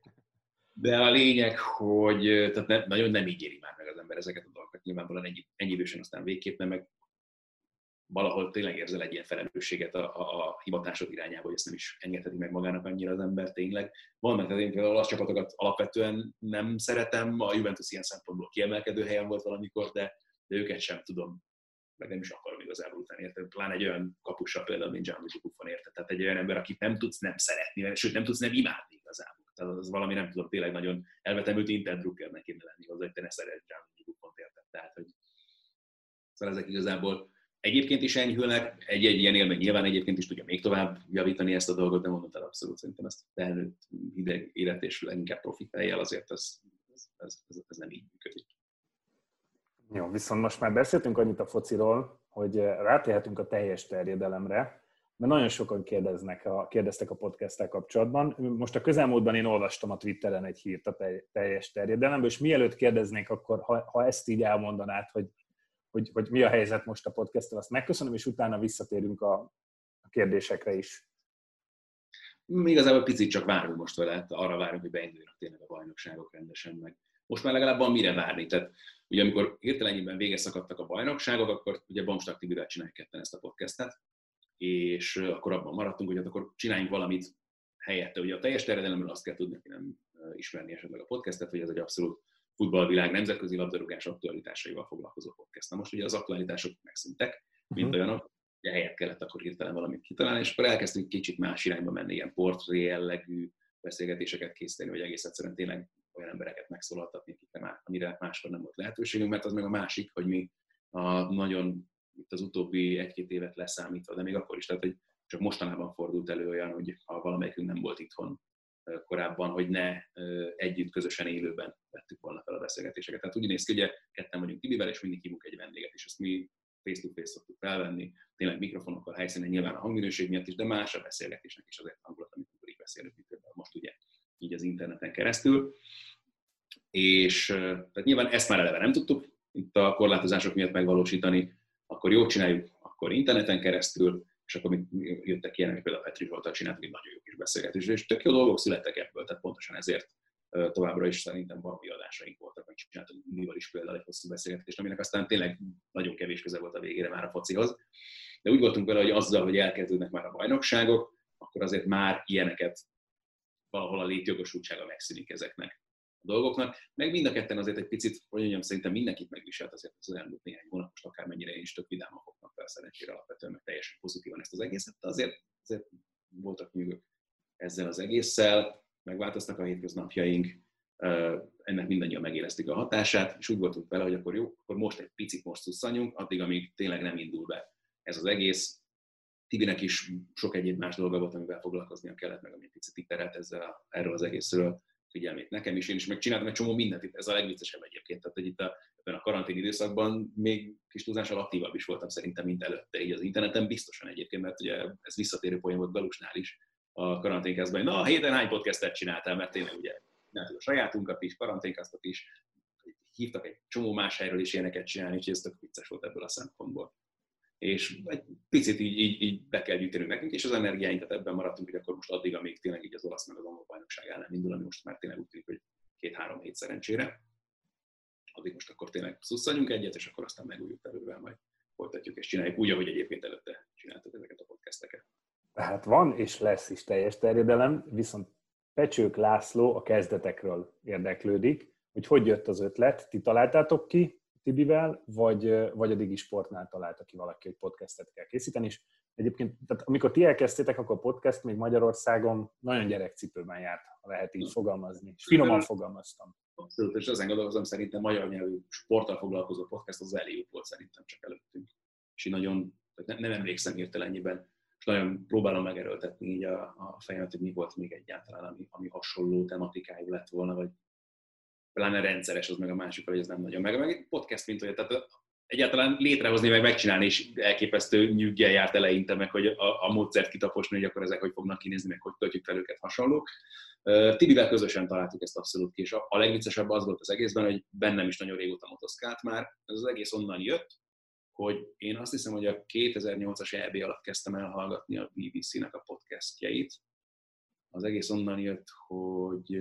De a lényeg, hogy tehát ne, nagyon nem ígéri már meg az ember ezeket a dolgokat. Nyilvánvalóan ennyi, ennyi idősen aztán végképp nem, meg valahol tényleg érzel egy ilyen felelősséget a, a, a hivatásod irányába, hogy ezt nem is engedheti meg magának annyira az ember tényleg. Van tehát én például olasz csapatokat alapvetően nem szeretem, a Juventus ilyen szempontból kiemelkedő helyen volt valamikor, de, de őket sem tudom, meg nem is akarom igazából utána érteni. Pláne egy olyan kapussal például, mint Gianluigi Buffon érte. Tehát egy olyan ember, akit nem tudsz nem szeretni, sőt nem tudsz nem imádni igazából. Tehát az valami nem tudom, tényleg nagyon elvetemült Inter Druckernek kéne lenni hozzá, hogy te ne szeretsz Gianluigi Buffon érted. Tehát, hogy szóval ezek igazából egyébként is enyhülnek, egy-egy ilyen élmény nyilván egyébként is tudja még tovább javítani ezt a dolgot, de mondom el abszolút szerintem ezt felnőtt hideg élet és leginkább profi fejjel azért ez, ez, ez, ez, ez nem így működik. Jó, viszont most már beszéltünk annyit a fociról, hogy rátérhetünk a teljes terjedelemre, mert nagyon sokan kérdeznek a, kérdeztek a podcasttel kapcsolatban. Most a közelmúltban én olvastam a Twitteren egy hírt a teljes terjedelemből, és mielőtt kérdeznék, akkor ha, ha ezt így elmondanád, hogy hogy, hogy mi a helyzet most a podcasttel, azt megköszönöm, és utána visszatérünk a, a kérdésekre is. Igazából picit csak várunk most vele, arra várunk, hogy beinduljanak tényleg a bajnokságok rendesen meg. Most már legalább van mire várni. Tehát ugye amikor hirtelenjében vége szakadtak a bajnokságok, akkor ugye Bomstak Tibivel csináljuk ketten ezt a podcastet, és akkor abban maradtunk, hogy hát akkor csináljunk valamit helyette. Ugye a teljes terjedelemről azt kell tudni, aki nem ismerni esetleg a podcastet, hogy ez egy abszolút futballvilág nemzetközi labdarúgás aktualitásaival foglalkozó podcast. Na most ugye az aktualitások megszűntek, mint uh-huh. olyanok, ugye helyet kellett akkor hirtelen valamit kitalálni, és akkor elkezdtünk kicsit más irányba menni, ilyen portré jellegű beszélgetéseket készíteni, vagy egész egyszerűen tényleg olyan embereket megszólaltatni, akikre már, amire máskor nem volt lehetőségünk, mert az meg a másik, hogy mi a nagyon itt az utóbbi egy-két évet leszámítva, de még akkor is, tehát hogy csak mostanában fordult elő olyan, hogy ha valamelyikünk nem volt itthon korábban, hogy ne együtt, közösen élőben vettük volna fel a beszélgetéseket. Tehát úgy néz ki, ugye ketten vagyunk Tibivel, és mindig hívunk egy vendéget, és ezt mi face-to-face szoktuk felvenni, tényleg mikrofonokkal, helyszínen, nyilván a hangminőség miatt is, de más a beszélgetésnek is azért hangulat, amikor így beszélünk, mint például most ugye így az interneten keresztül. És tehát nyilván ezt már eleve nem tudtuk itt a korlátozások miatt megvalósítani, akkor jó csináljuk, akkor interneten keresztül, és akkor még jöttek ilyenek, például Petri Zsoltal csináltak egy nagyon jó kis beszélgetést, és tök jó dolgok születtek ebből, tehát pontosan ezért továbbra is szerintem valami adásaink voltak, hogy csináltunk Mival is például egy hosszú beszélgetést, aminek aztán tényleg nagyon kevés köze volt a végére már a focihoz. De úgy voltunk vele, hogy azzal, hogy elkezdődnek már a bajnokságok, akkor azért már ilyeneket valahol a létjogosultsága megszűnik ezeknek dolgoknak. Meg mind a ketten azért egy picit, hogy mondjam, szerintem mindenkit megviselt azért az elmúlt néhány hónap, most akármennyire is tök vidáman fognak fel szerencsére alapvetően, meg teljesen pozitívan ezt az egészet, de azért, azért voltak nyűgök ezzel az egésszel, megváltoztak a hétköznapjaink, ennek mindannyian megérezték a hatását, és úgy voltunk vele, hogy akkor jó, akkor most egy picit most szusszanjunk, addig, amíg tényleg nem indul be ez az egész. Tibinek is sok egyéb más dolga volt, amivel foglalkoznia kellett, meg ami picit iterelt ezzel erről az egészről figyelmét. Nekem is, én is megcsináltam egy csomó mindent, itt ez a legviccesebb egyébként, tehát hogy itt a, ebben a karantén időszakban még kis túlzással aktívabb is voltam szerintem, mint előtte, így az interneten biztosan egyébként, mert ugye ez visszatérő poén volt Galusnál is a karanténkezben, hogy na, a héten hány podcastet csináltál, mert tényleg ugye csináltuk a sajátunkat is, karanténkáztat is, hívtak egy csomó más helyről is ilyeneket csinálni, úgyhogy ez tök vicces volt ebből a szempontból és egy picit így, így, így be kell gyűjtenünk nekünk, és az energiáinkat ebben maradtunk, hogy akkor most addig, amíg tényleg így az olasz meg az angol bajnokság ellen indul, ami most már tényleg úgy tűnik, hogy két-három hét szerencsére, addig most akkor tényleg szusszanjunk egyet, és akkor aztán megújult elővel majd folytatjuk és csináljuk úgy, ahogy egyébként előtte csináltuk ezeket a podcasteket. Tehát van és lesz is teljes terjedelem, viszont Pecsők László a kezdetekről érdeklődik, hogy hogy jött az ötlet, ti találtátok ki, Tibivel, vagy, vagy a Digi Sportnál találta ki valaki, hogy podcastet kell készíteni, és egyébként, tehát amikor ti elkezdtétek, akkor a podcast még Magyarországon nagyon gyerekcipőben járt, ha lehet így fogalmazni, és finoman fogalmaztam. Abszolút, és ezen gondolkozom, szerintem magyar nyelvű sporttal foglalkozó podcast az elég volt szerintem csak előttünk. És én nagyon, tehát nem, nem emlékszem hirtelennyében és nagyon próbálom megerőltetni így a, a fejemet, hogy mi volt még egyáltalán, ami, ami hasonló tematikájú lett volna, vagy pláne rendszeres, az meg a másik, hogy ez nem nagyon meg. Meg egy podcast, mint hogy tehát egyáltalán létrehozni, meg megcsinálni, és elképesztő nyüggel járt eleinte, meg hogy a, a módszert kitaposni, hogy akkor ezek hogy fognak kinézni, meg hogy töltjük fel őket hasonlók. Tibivel közösen találtuk ezt abszolút ki, és a, a legviccesebb az volt az egészben, hogy bennem is nagyon régóta motoszkált már. Ez az egész onnan jött, hogy én azt hiszem, hogy a 2008-as EB alatt kezdtem el hallgatni a BBC-nek a podcastjait. Az egész onnan jött, hogy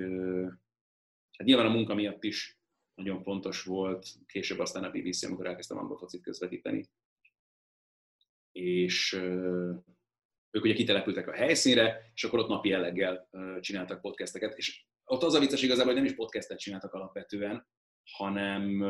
hát nyilván a munka miatt is nagyon fontos volt, később aztán a BBC, amikor elkezdtem angol focit közvetíteni. És ők ugye kitelepültek a helyszínre, és akkor ott napi jelleggel csináltak podcasteket, és ott az a vicces igazából, hogy nem is podcastet csináltak alapvetően, hanem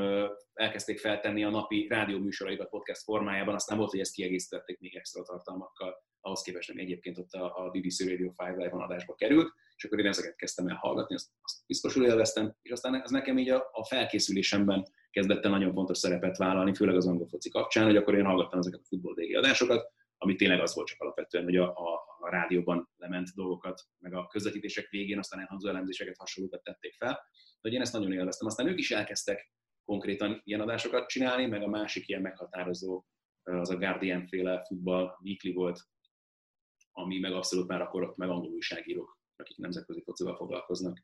elkezdték feltenni a napi rádióműsoraikat podcast formájában, aztán volt, hogy ezt kiegészítették még extra tartalmakkal, ahhoz képest, ami egyébként ott a BBC Radio 5 live adásba került, és akkor én ezeket kezdtem el hallgatni, azt, azt biztosul élveztem, és aztán ez nekem így a, a felkészülésemben kezdett el nagyon fontos szerepet vállalni, főleg az angol foci kapcsán, hogy akkor én hallgattam ezeket a futballdégi adásokat, ami tényleg az volt csak alapvetően, hogy a, a, a rádióban lement dolgokat, meg a közvetítések végén aztán elhangzó elemzéseket, hasonlókat tették fel, hogy én ezt nagyon élveztem. Aztán ők is elkezdtek konkrétan ilyen adásokat csinálni, meg a másik ilyen meghatározó, az a Guardian féle futball weekly volt, ami meg abszolút már akkor meg angol újságírók, akik nemzetközi focival foglalkoznak.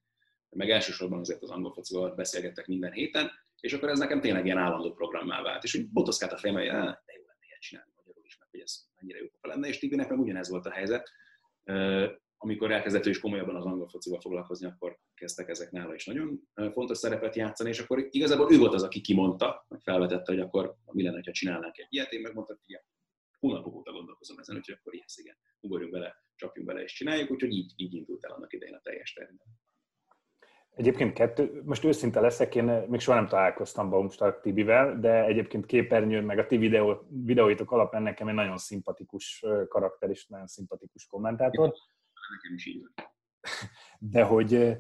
Meg elsősorban azért az angol focival beszélgettek minden héten, és akkor ez nekem tényleg ilyen állandó programmá vált. És úgy botoszkált a fejem, hogy de jó lenne ilyet csinálni magyarul is, meg hogy ez mennyire jó lenne, és Tibinek meg ugyanez volt a helyzet amikor elkezdett ő is komolyabban az angol focival foglalkozni, akkor kezdtek ezek nála is nagyon fontos szerepet játszani, és akkor igazából ő volt az, aki kimondta, meg felvetette, hogy akkor mi lenne, ha csinálnánk egy ilyet, én megmondtam, hogy igen, hónapok óta gondolkozom ezen, úgyhogy akkor ilyen igen, ugorjunk bele, csapjunk bele és csináljuk, úgyhogy így, így indult el annak idején a teljes terület. Egyébként kettő, most őszinte leszek, én még soha nem találkoztam Baumstark Tibivel, de egyébként képernyőn, meg a ti videó, videóitok alapján nekem egy nagyon szimpatikus karakter és nagyon szimpatikus kommentátor nekem is így. De hogy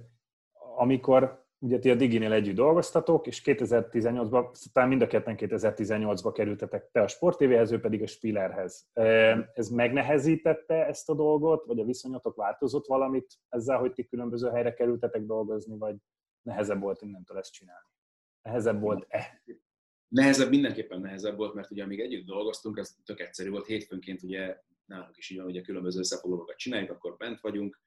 amikor ugye ti a Diginél együtt dolgoztatok, és 2018-ban, talán mind a ketten 2018-ba kerültetek te a Sport TV-hez, ő pedig a Spillerhez. Ez megnehezítette ezt a dolgot, vagy a viszonyatok változott valamit ezzel, hogy ti különböző helyre kerültetek dolgozni, vagy nehezebb volt innentől ezt csinálni? Nehezebb volt-e? Nehezebb, mindenképpen nehezebb volt, mert ugye amíg együtt dolgoztunk, ez tök egyszerű volt. Hétfőnként ugye nálunk is így van, a különböző összefoglalókat csináljuk, akkor bent vagyunk,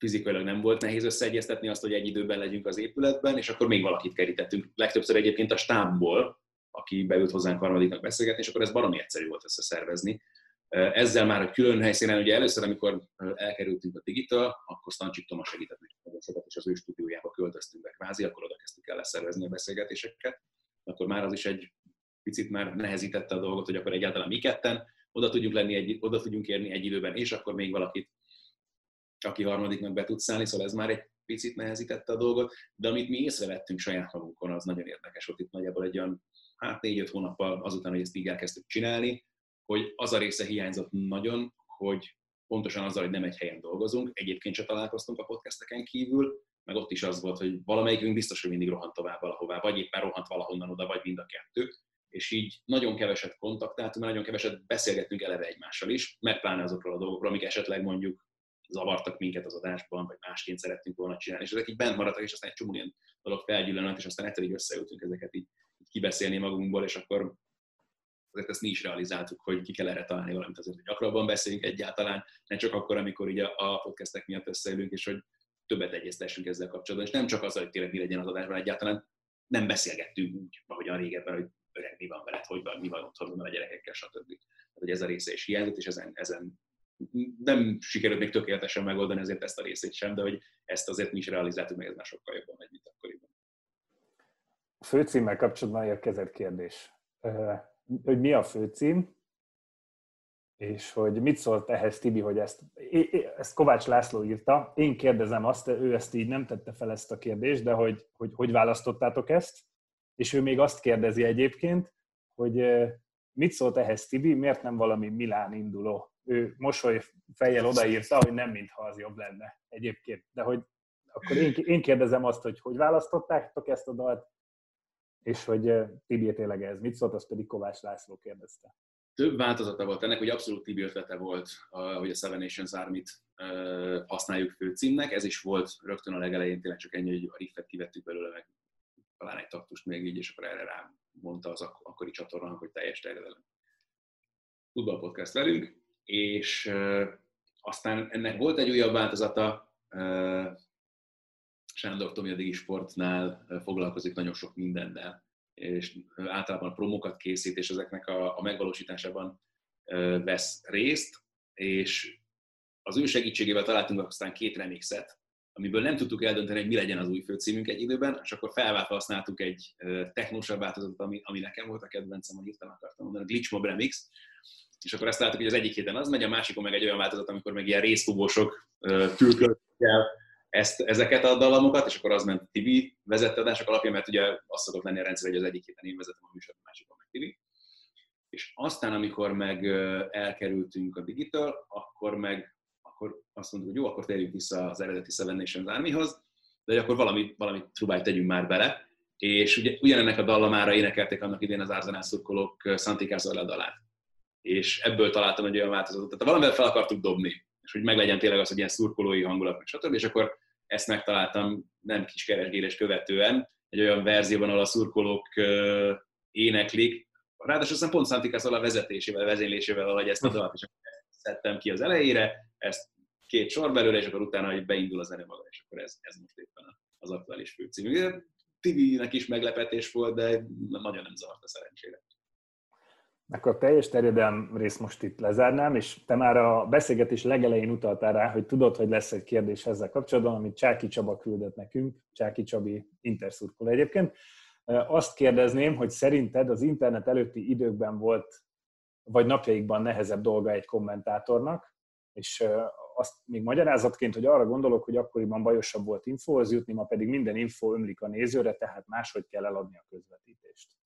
fizikailag nem volt nehéz összeegyeztetni azt, hogy egy időben legyünk az épületben, és akkor még valakit kerítettünk. Legtöbbször egyébként a stábból, aki beült hozzánk harmadiknak beszélgetni, és akkor ez baromi egyszerű volt összeszervezni. Ezzel már a külön helyszínen, ugye először, amikor elkerültünk a Digital, akkor Stancsik Toma segített nekünk nagyon sokat, és az ő stúdiójába költöztünk be kvázi, akkor oda kezdtük el leszervezni a beszélgetéseket. Akkor már az is egy picit már nehezítette a dolgot, hogy akkor egyáltalán mi ketten oda tudjunk, lenni egy, oda tudjunk érni egy időben, és akkor még valakit, aki harmadiknak be tud szállni, szóval ez már egy picit nehezítette a dolgot, de amit mi észrevettünk saját magunkon, az nagyon érdekes volt itt nagyjából egy olyan, hát négy-öt hónappal azután, hogy ezt így elkezdtük csinálni, hogy az a része hiányzott nagyon, hogy pontosan azzal, hogy nem egy helyen dolgozunk, egyébként se találkoztunk a podcasteken kívül, meg ott is az volt, hogy valamelyikünk biztos, hogy mindig rohant tovább valahová, vagy éppen rohant valahonnan oda, vagy mind a kettő, és így nagyon keveset kontaktáltunk, nagyon keveset beszélgettünk eleve egymással is, meg pláne azokról a dolgokról, amik esetleg mondjuk zavartak minket az adásban, vagy másként szerettünk volna csinálni, és ezek így bent maradtak, és aztán egy csomó ilyen dolog felgyűlölött, és aztán egyszer így összeültünk ezeket így, így kibeszélni magunkból, és akkor azért ezt mi is realizáltuk, hogy ki kell erre találni valamit azért, hogy gyakrabban beszéljünk egyáltalán, ne csak akkor, amikor így a, a podcastek miatt összeülünk, és hogy többet egyeztessünk ezzel kapcsolatban, és nem csak az, hogy tényleg mi legyen az adásban, egyáltalán nem beszélgettünk úgy, ahogyan régebben, hogy öreg, mi van veled, hogy van, mi van otthon, a gyerekekkel, stb. Tehát, hogy ez a része is hiányzott, és ezen, ezen nem sikerült még tökéletesen megoldani ezért ezt a részét sem, de hogy ezt azért mi is realizáltuk, meg ez már sokkal jobban megy, mint akkoriban. A főcímmel kapcsolatban érkezett kérdés. Hogy mi a főcím, és hogy mit szólt ehhez Tibi, hogy ezt, ezt Kovács László írta. Én kérdezem azt, ő ezt így nem tette fel ezt a kérdést, de hogy hogy, hogy választottátok ezt, és ő még azt kérdezi egyébként, hogy mit szólt ehhez Tibi, miért nem valami Milán induló? Ő mosoly fejjel odaírta, hogy nem mintha az jobb lenne egyébként. De hogy akkor én, én kérdezem azt, hogy hogy választottátok ezt a dalt, és hogy Tibi tényleg ez mit szólt, azt pedig Kovács László kérdezte. több változata volt ennek, hogy abszolút Tibi ötlete volt, hogy a Seven Nations Army-t használjuk főcímnek. Ez is volt rögtön a legelején, tényleg csak ennyi, hogy a riffet kivettük belőle, meg talán egy taktust még így, és akkor erre rá mondta az ak- akkori csatornának, hogy teljes terjedelem. Futballpodcast velünk, és aztán ennek volt egy újabb változata, Sándor Tomi a Digisportnál foglalkozik nagyon sok mindennel, és általában a promókat készít, és ezeknek a, a megvalósításában vesz részt, és az ő segítségével találtunk aztán két remixet, amiből nem tudtuk eldönteni, hogy mi legyen az új főcímünk egy időben, és akkor felváltva használtuk egy technósabb változatot, ami, ami nekem volt a kedvencem, hogy hirtelen akartam mondani, a Glitch Mob Remix, és akkor azt láttuk, hogy az egyik héten az megy, a másikon meg egy olyan változat, amikor meg ilyen részfúvósok el ezt, ezeket a dalamokat, és akkor az ment TV vezette adások alapján, mert ugye azt szokott lenni a rendszer, hogy az egyik héten én vezetem a műsort, a másikon meg TV. És aztán, amikor meg elkerültünk a digital, akkor meg akkor azt mondtuk, hogy jó, akkor térjünk vissza az eredeti Seven Nations Army-hoz, de akkor valami, valami próbált tegyünk már bele. És ugye, ugyanennek a dallamára énekelték annak idén az Arsenal szurkolók Santi Cazorla dalát. És ebből találtam egy olyan változatot. Tehát valamivel fel akartuk dobni, és hogy meglegyen tényleg az, hogy ilyen szurkolói hangulat, meg stb. És akkor ezt megtaláltam nem kis keresgélés követően, egy olyan verzióban, ahol a szurkolók éneklik, ráadásul aztán pont Santi Cazorla vezetésével, vezénylésével, ahogy ezt a dalt, és szedtem ki az elejére, ezt két sor belőle, és akkor utána hogy beindul a zene maga, és akkor ez, ez most éppen az aktuális főcímű. TV-nek is meglepetés volt, de nagyon nem zavart a szerencsére. Akkor a teljes terjedelm részt most itt lezárnám, és te már a beszélgetés legelején utaltál rá, hogy tudod, hogy lesz egy kérdés ezzel kapcsolatban, amit Csáki Csaba küldött nekünk, Csáki Csabi interszurkol egyébként. Azt kérdezném, hogy szerinted az internet előtti időkben volt vagy napjaikban nehezebb dolga egy kommentátornak, és azt még magyarázatként, hogy arra gondolok, hogy akkoriban bajosabb volt infóhoz jutni, ma pedig minden info ömlik a nézőre, tehát máshogy kell eladni a közvetítést.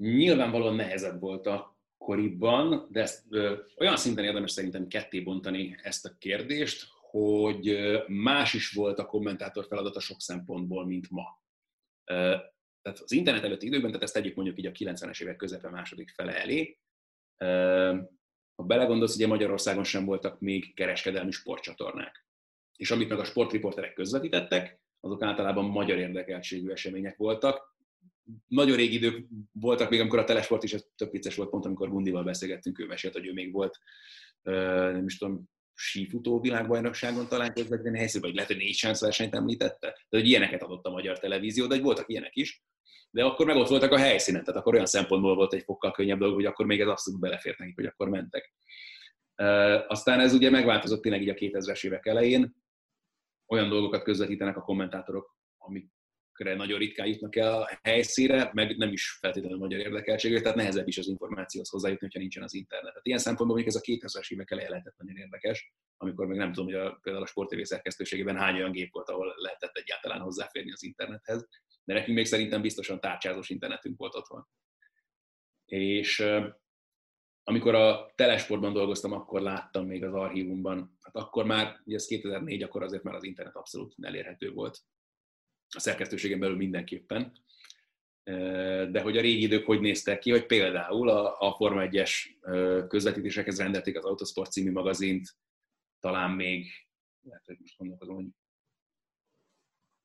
Nyilvánvalóan nehezebb volt akkoriban, de ezt ö, olyan szinten érdemes szerintem ketté bontani ezt a kérdést, hogy más is volt a kommentátor feladata sok szempontból, mint ma tehát az internet előtti időkben, tehát ezt tegyük mondjuk így a 90-es évek közepe második fele elé, ha belegondolsz, ugye Magyarországon sem voltak még kereskedelmi sportcsatornák. És amit meg a sportriporterek közvetítettek, azok általában magyar érdekeltségű események voltak. Nagyon régi idők voltak még, amikor a telesport is, ez tök vicces volt, pont amikor Gundival beszélgettünk, ő mesélt, hogy ő még volt, nem is tudom, sífutó világbajnokságon talán közvetlen helyszín, vagy lehet, hogy négy versenyt említette, de hogy ilyeneket adott a magyar televízió, de hogy voltak ilyenek is. De akkor meg ott voltak a helyszínen, tehát akkor olyan szempontból volt egy fokkal könnyebb dolog, hogy akkor még ez abszolút belefért nekik, hogy akkor mentek. Aztán ez ugye megváltozott tényleg így a 2000-es évek elején, olyan dolgokat közvetítenek a kommentátorok, amikre nagyon ritkán jutnak el a helyszíre, meg nem is feltétlenül magyar érdekeltségű, tehát nehezebb is az információhoz hozzájutni, ha nincsen az internet. Tehát ilyen szempontból még ez a 2000-es évek elején lehetett nagyon érdekes, amikor még nem tudom, hogy a, például a Sport TV szerkesztőségében hány olyan gép volt, ahol lehetett egyáltalán hozzáférni az internethez de nekünk még szerintem biztosan tárcsázós internetünk volt otthon. És amikor a telesportban dolgoztam, akkor láttam még az archívumban, hát akkor már, ugye ez 2004, akkor azért már az internet abszolút elérhető volt. A szerkesztőségen belül mindenképpen. De hogy a régi idők hogy néztek ki, hogy például a, a Forma 1-es közvetítésekhez rendelték az Autosport című magazint, talán még, lehet, hogy most gondolkozom, hogy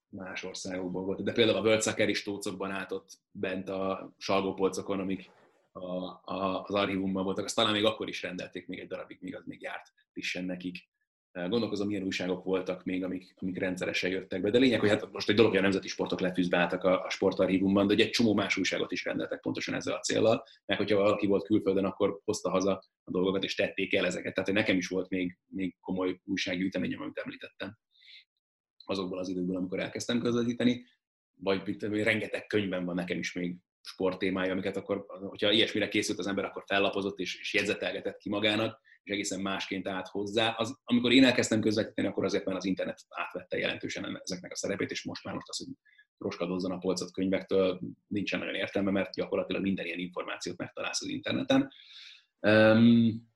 más országokból volt. De például a Soccer is tócokban állt ott bent a salgópolcokon, amik a, a, az archívumban voltak. Azt talán még akkor is rendelték még egy darabig, míg az még járt frissen nekik. Gondolkozom, milyen újságok voltak még, amik, amik rendszeresen jöttek be. De lényeg, hogy hát most egy dolog, hogy a nemzeti sportok lefűzve álltak a, a sportarchívumban, de egy csomó más újságot is rendeltek pontosan ezzel a célral. Mert hogyha valaki volt külföldön, akkor hozta haza a dolgokat, és tették el ezeket. Tehát nekem is volt még, még komoly újsággyűjteményem, amit említettem azokból az időkből, amikor elkezdtem közvetíteni, vagy rengeteg könyvben van nekem is még sporttémája, amiket akkor, hogyha ilyesmire készült az ember, akkor fellapozott és, és jegyzetelgetett ki magának, és egészen másként állt hozzá. Az, amikor én elkezdtem közvetíteni, akkor azért már az internet átvette jelentősen ezeknek a szerepét, és most már most az, hogy roskadozzon a polcot könyvektől, nincsen nagyon értelme, mert gyakorlatilag minden ilyen információt megtalálsz az interneten. Um,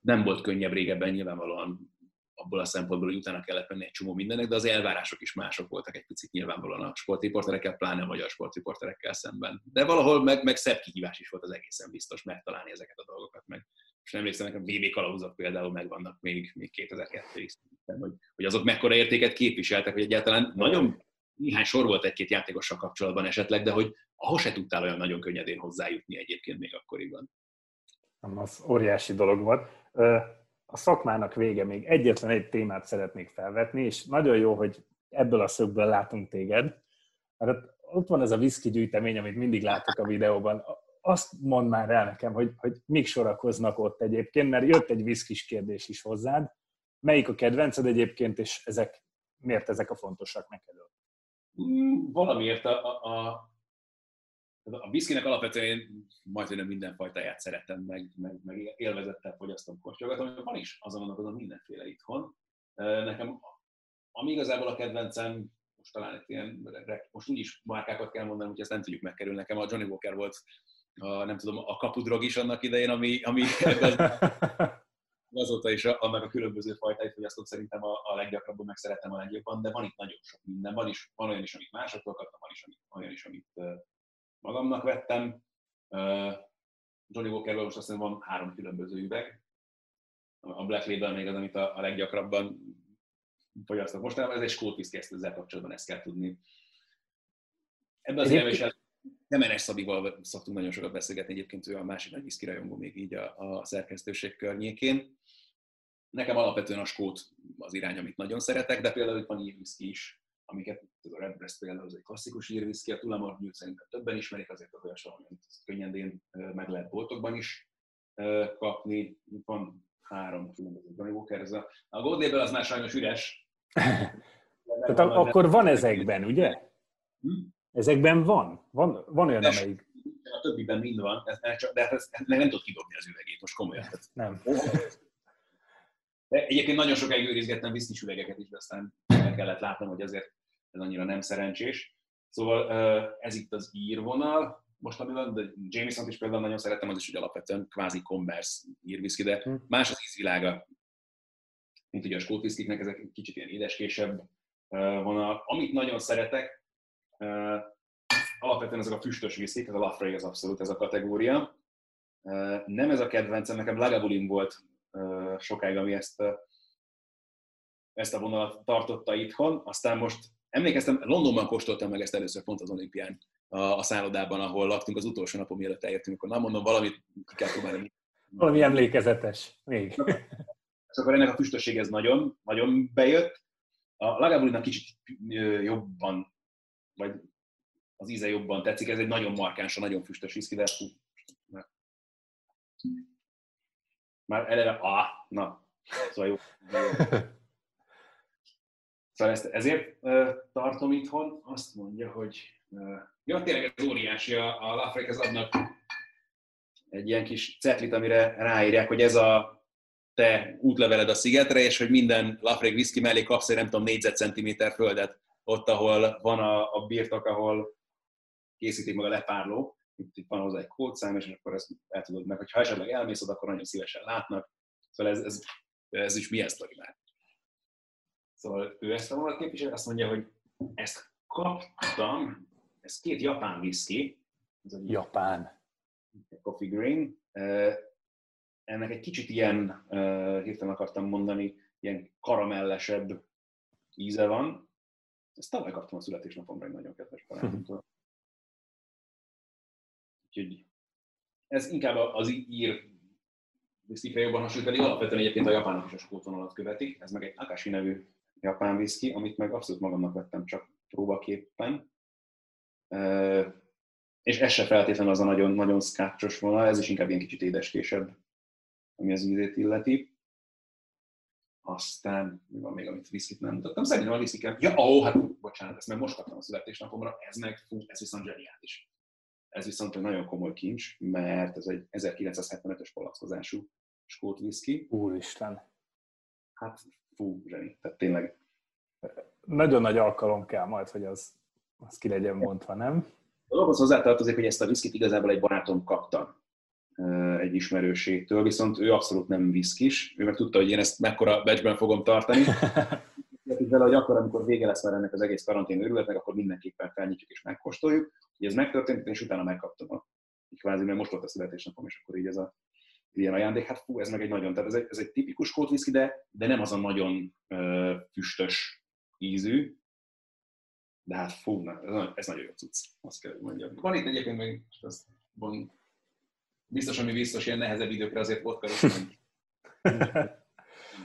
nem volt könnyebb régebben nyilvánvalóan abból a szempontból, hogy utána kellett menni egy csomó mindennek, de az elvárások is mások voltak egy picit nyilvánvalóan a sportriporterekkel, pláne a magyar sportriporterekkel szemben. De valahol meg, meg szebb kihívás is volt az egészen biztos megtalálni ezeket a dolgokat meg. És emlékszem, nekem BB kalauzok például megvannak még, még 2002-ig, hogy, hogy azok mekkora értéket képviseltek, hogy egyáltalán nagyon néhány sor volt egy-két játékossal kapcsolatban esetleg, de hogy ahhoz se tudtál olyan nagyon könnyedén hozzájutni egyébként még akkoriban. Az óriási dolog volt. A szakmának vége még egyetlen egy témát szeretnék felvetni, és nagyon jó, hogy ebből a szögből látunk téged, mert ott van ez a whisky gyűjtemény, amit mindig látok a videóban. Azt mond már el nekem, hogy, hogy mik sorakoznak ott egyébként, mert jött egy viszkis kérdés is hozzád. Melyik a kedvenced egyébként, és ezek, miért ezek a fontosak neked? Mm, valamiért a, a, a a viszkinek alapvetően én majdnem minden fajtáját szeretem, meg, meg, meg élvezettel fogyasztom, kóstolgatom. Van is azon gondolkodom mindenféle itthon. Nekem, ami igazából a kedvencem, most talán egy ilyen, most úgyis márkákat kell mondanom, hogy ezt nem tudjuk megkerülni. Nekem a Johnny Walker volt, a, nem tudom, a kapudrog is annak idején, ami, ami azóta is annak a különböző fajtáit fogyasztom szerintem a, a leggyakrabban meg szeretem a legjobban, de van itt nagyon sok minden. Van, is, van olyan is, amit másoktól kaptam, van is amit, olyan is, amit magamnak vettem. Johnny Walkerből most azt hiszem van három különböző üveg. A Black Label még az, amit a, a leggyakrabban fogyasztok mostanában, ez egy skót viszki, ezt ezzel kapcsolatban ezt kell tudni. Ebben az évben is Temenes Szabival szoktunk nagyon sokat beszélgetni, egyébként ő a másik nagy viszki rajongó még így a, a szerkesztőség környékén. Nekem alapvetően a skót az irány, amit nagyon szeretek, de például itt van írviszki is, amiket a Redbreast például az egy klasszikus írviszki, a Tullamore szerintem többen ismerik, azért az olyas amit könnyedén meg lehet boltokban is kapni. Itt van három különböző Johnny Walker, ez a, a Gold Label az már sajnos üres. Tehát akkor van ezekben, ugye? Hm? Ezekben van? Van, van olyan, de amelyik... A többiben mind van, ez, csak, de hát ez, meg nem tudod kidobni az üvegét, most komolyan. Nem. De egyébként nagyon sokáig őrizgettem viszkis üvegeket is, de aztán meg kellett látnom, hogy azért ez annyira nem szerencsés. Szóval ez itt az írvonal, most amivel, de Jameson is például nagyon szerettem, az is hogy alapvetően kvázi Converse írviszki, de hm. más az ízvilága, mint ugye a skót ezek kicsit ilyen édeskésebb vonal. Amit nagyon szeretek, alapvetően ezek a füstös viszkik, ez a Lafray az abszolút ez a kategória. Nem ez a kedvencem, nekem Lagavulin volt sokáig, ami ezt, ezt a vonalat tartotta itthon. Aztán most emlékeztem, Londonban kóstoltam meg ezt először pont az olimpián, a, szállodában, ahol laktunk az utolsó napon, mielőtt elértünk, akkor nem mondom, valamit ki kell próbálni. Valami emlékezetes még. És akkor ennek a füstösség ez nagyon, nagyon bejött. A Lagabulinnak kicsit jobban, vagy az íze jobban tetszik, ez egy nagyon markáns, nagyon füstös viszki, de fú, már eleve, ah, na, szóval jó. Szóval ezt, ezért uh, tartom itthon, azt mondja, hogy uh, ja, tényleg ez óriási, a, a Lafrek adnak egy ilyen kis cetlit, amire ráírják, hogy ez a te útleveled a szigetre, és hogy minden Lafrek whisky mellé kapsz egy nem tudom négyzetcentiméter földet, ott, ahol van a, a birtok, ahol készítik meg a lepárló, itt, itt van hozzá egy kódszám, és akkor ezt el tudod meg, hogyha esetleg elmész oda, akkor nagyon szívesen látnak. Szóval ez, ez, ez is milyen sztori már. Szóval ő ezt a vonalat képvisel, azt mondja, hogy ezt kaptam, ez két japán whisky. Ez a japán. Coffee Green. Ennek egy kicsit ilyen, hirtelen akartam mondani, ilyen karamellesebb íze van. Ezt tavaly kaptam a születésnapomra egy nagyon kedves barátomtól. Úgyhogy ez inkább az ír viszkikre jobban hasonlít, pedig alapvetően egyébként a japánok is a skótvonalat követik. Ez meg egy Akashi nevű japán viszki, amit meg abszolút magamnak vettem csak próbaképpen. És ez se feltétlenül az a nagyon, nagyon szkácsos vonal, ez is inkább ilyen kicsit édeskésebb, ami az ízét illeti. Aztán, mi van még, amit viszkit nem mutattam? Szerintem a viszkiket, ja, ó, hát bocsánat, ezt meg most kaptam a születésnapomra, ez meg, fú, ez viszont zseniális. Ez viszont egy nagyon komoly kincs, mert ez egy 1975-ös palackozású skót whisky. Úristen. Hát fú, zseni. Tehát tényleg. Nagyon nagy alkalom kell majd, hogy az, az ki legyen mondva, nem? A dologhoz hozzátartozik, hogy ezt a viszkit igazából egy barátom kapta. Egy ismerőségtől, viszont ő abszolút nem viszkis, ő meg tudta, hogy én ezt mekkora becsben fogom tartani. vele, hogy akkor, amikor vége lesz már ennek az egész karantén őrületnek, akkor mindenképpen felnyitjuk és megkóstoljuk. Ugye ez megtörtént, és utána megkaptam a kvázi, mert most volt a születésnapom, és akkor így ez a ilyen ajándék. Hát fú, ez meg egy nagyon, tehát ez egy, ez egy tipikus whisky, de, de nem az a nagyon uh, füstös ízű, de hát fú, na, ez, ez nagyon jó cucc, azt kell, mondjam. Van itt egyébként még, ez van, biztos, ami biztos, ilyen nehezebb időkre azért vodka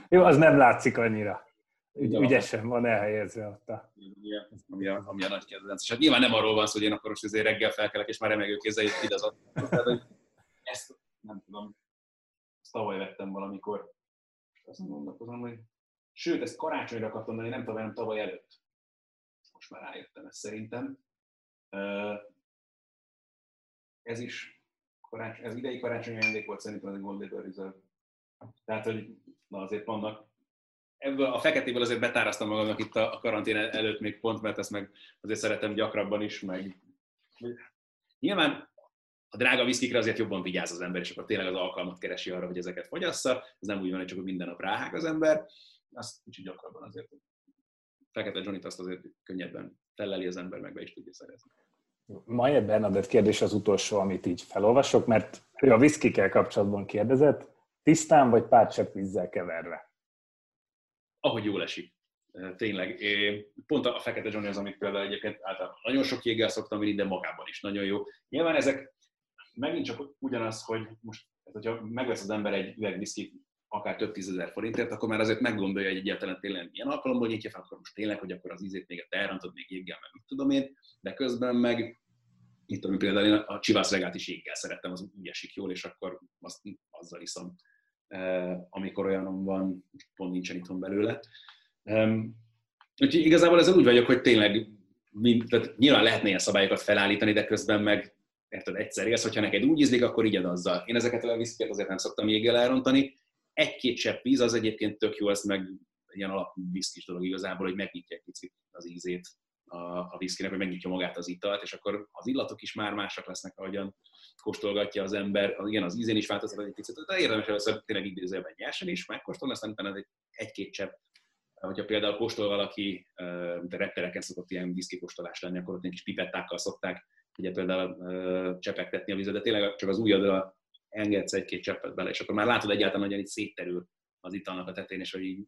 Jó, az nem látszik annyira. Ügy, ügyesen van elhelyezve ott a... Ami a, ami a nagy kedvenc. És hát nyilván nem arról van szó, hogy én akkor most azért reggel felkelek, és már remegő kézzel ide az ezt nem tudom, ezt tavaly vettem valamikor. Azt gondolkozom, hogy sőt, ezt karácsonyra akartam mondani, nem tavaly, nem tavaly előtt. Most már rájöttem ezt szerintem. Ez is karácsony, ez idei karácsonyi ajándék volt szerintem ez a Gold Label Reserve. Tehát, hogy na azért vannak ebből a feketéből azért betáraztam magamnak itt a karantén előtt még pont, mert ezt meg azért szeretem gyakrabban is, meg nyilván a drága viszkikre azért jobban vigyáz az ember, és akkor tényleg az alkalmat keresi arra, hogy ezeket fogyassza. Ez nem úgy van, hogy csak minden nap ráhág az ember. Azt kicsit gyakrabban azért. Fekete johnny azt azért könnyebben felleli az ember, meg be is tudja szerezni. Maja Bernadett kérdés az utolsó, amit így felolvasok, mert ő a viszkikkel kapcsolatban kérdezett, tisztán vagy pár vízzel keverve? ahogy jól esik. Tényleg. Pont a Fekete Johnny az, amit például egyébként általában nagyon sok jéggel szoktam vinni, de magában is nagyon jó. Nyilván ezek megint csak ugyanaz, hogy most, hogyha megvesz az ember egy üveg viszkit, akár több tízezer forintért, akkor már azért meggondolja, hogy egyáltalán tényleg milyen alkalomból nyitja fel, akkor most tényleg, hogy akkor az ízét még elrontod még jéggel, meg tudom én, de közben meg itt tudom, például én a csivász regát is jéggel szerettem, az úgy esik jól, és akkor azt azzal iszom amikor olyanom van, pont nincsen itthon belőle. Úgyhogy igazából ezzel úgy vagyok, hogy tényleg mind, tehát nyilván lehetne ilyen szabályokat felállítani, de közben meg érted, egyszer élsz, hogyha neked úgy ízlik, akkor igyad azzal. Én ezeket a viszkiket azért nem szoktam jéggel elrontani. Egy-két csepp víz az egyébként tök jó, az meg ilyen alap viszkis dolog igazából, hogy megnyitja egy picit az ízét a, a viszkinek, hogy megnyitja magát az italt, és akkor az illatok is már másak lesznek, ahogyan kóstolgatja az ember, igen, az ízén is változhat egy picit, de érdemes először tényleg idézőben nyersen is megkóstolni, aztán utána egy, egy-két csepp hogyha például kóstol valaki, a reptereken szokott ilyen viszkikóstolás lenni, akkor ott egy kis pipettákkal szokták ugye például csepegtetni a vizet, de tényleg csak az ujjadra engedsz egy-két cseppet bele, és akkor már látod egyáltalán, hogy így szétterül az italnak a tetején, és hogy így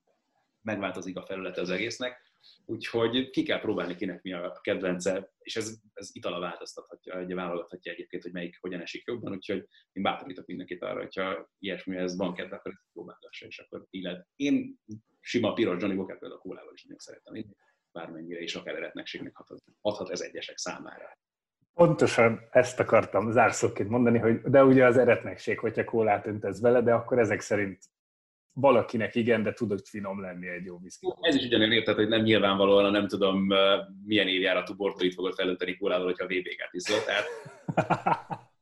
megváltozik a felülete az egésznek. Úgyhogy ki kell próbálni, kinek mi a kedvence, és ez, ez itala változtathatja, egy válogathatja egyébként, hogy melyik hogyan esik jobban, úgyhogy én bátorítok mindenkit arra, hogyha ilyesmihez van kedve, akkor ezt próbálgassa, és akkor illet. Én sima piros Johnny Walker például a kólával is nagyon szeretem én, bármennyire is akár eretnekségnek hathat, adhat ez egyesek számára. Pontosan ezt akartam zárszóként mondani, hogy de ugye az eretnekség, hogyha kólát öntesz vele, de akkor ezek szerint valakinek igen, de tudod finom lenni egy jó viszki. Ez is ugyanilyen érted, hogy nem nyilvánvalóan, nem tudom milyen évjáratú bortolit fogod felönteni kólával, hogyha VB-ket iszol, tehát...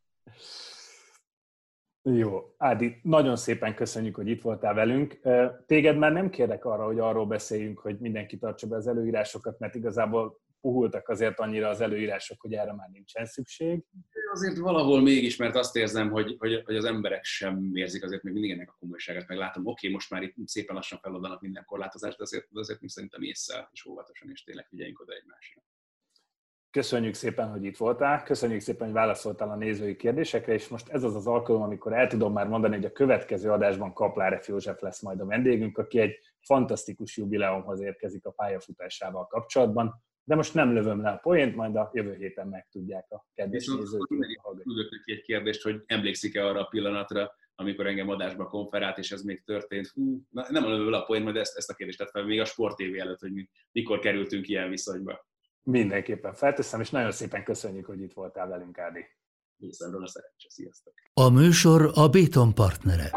Jó, Ádi, nagyon szépen köszönjük, hogy itt voltál velünk. Téged már nem kérek arra, hogy arról beszéljünk, hogy mindenki tartsa be az előírásokat, mert igazából puhultak azért annyira az előírások, hogy erre már nincsen szükség. Azért valahol mégis, mert azt érzem, hogy, hogy, hogy az emberek sem érzik azért még mindig ennek a komolyságát, meg látom, oké, okay, most már itt szépen lassan feloldanak minden korlátozást, de azért, de azért még szerintem észre és óvatosan, és tényleg figyeljünk oda egymásra. Köszönjük szépen, hogy itt voltál, köszönjük szépen, hogy válaszoltál a nézői kérdésekre, és most ez az az alkalom, amikor el tudom már mondani, hogy a következő adásban Kaplár József lesz majd a vendégünk, aki egy fantasztikus jubileumhoz érkezik a pályafutásával kapcsolatban de most nem lövöm le a poént, majd a jövő héten megtudják a kedves nézők. Tudok neki egy kérdést, hogy emlékszik-e arra a pillanatra, amikor engem adásba konferált, és ez még történt. Hú, nem lövöm le a poént, majd ezt, ezt a kérdést tett fel még a Sport TV előtt, hogy mikor kerültünk ilyen viszonyba. Mindenképpen felteszem, és nagyon szépen köszönjük, hogy itt voltál velünk, Ádi. Részemről a szerencse. Sziasztok! A műsor a Béton partnere.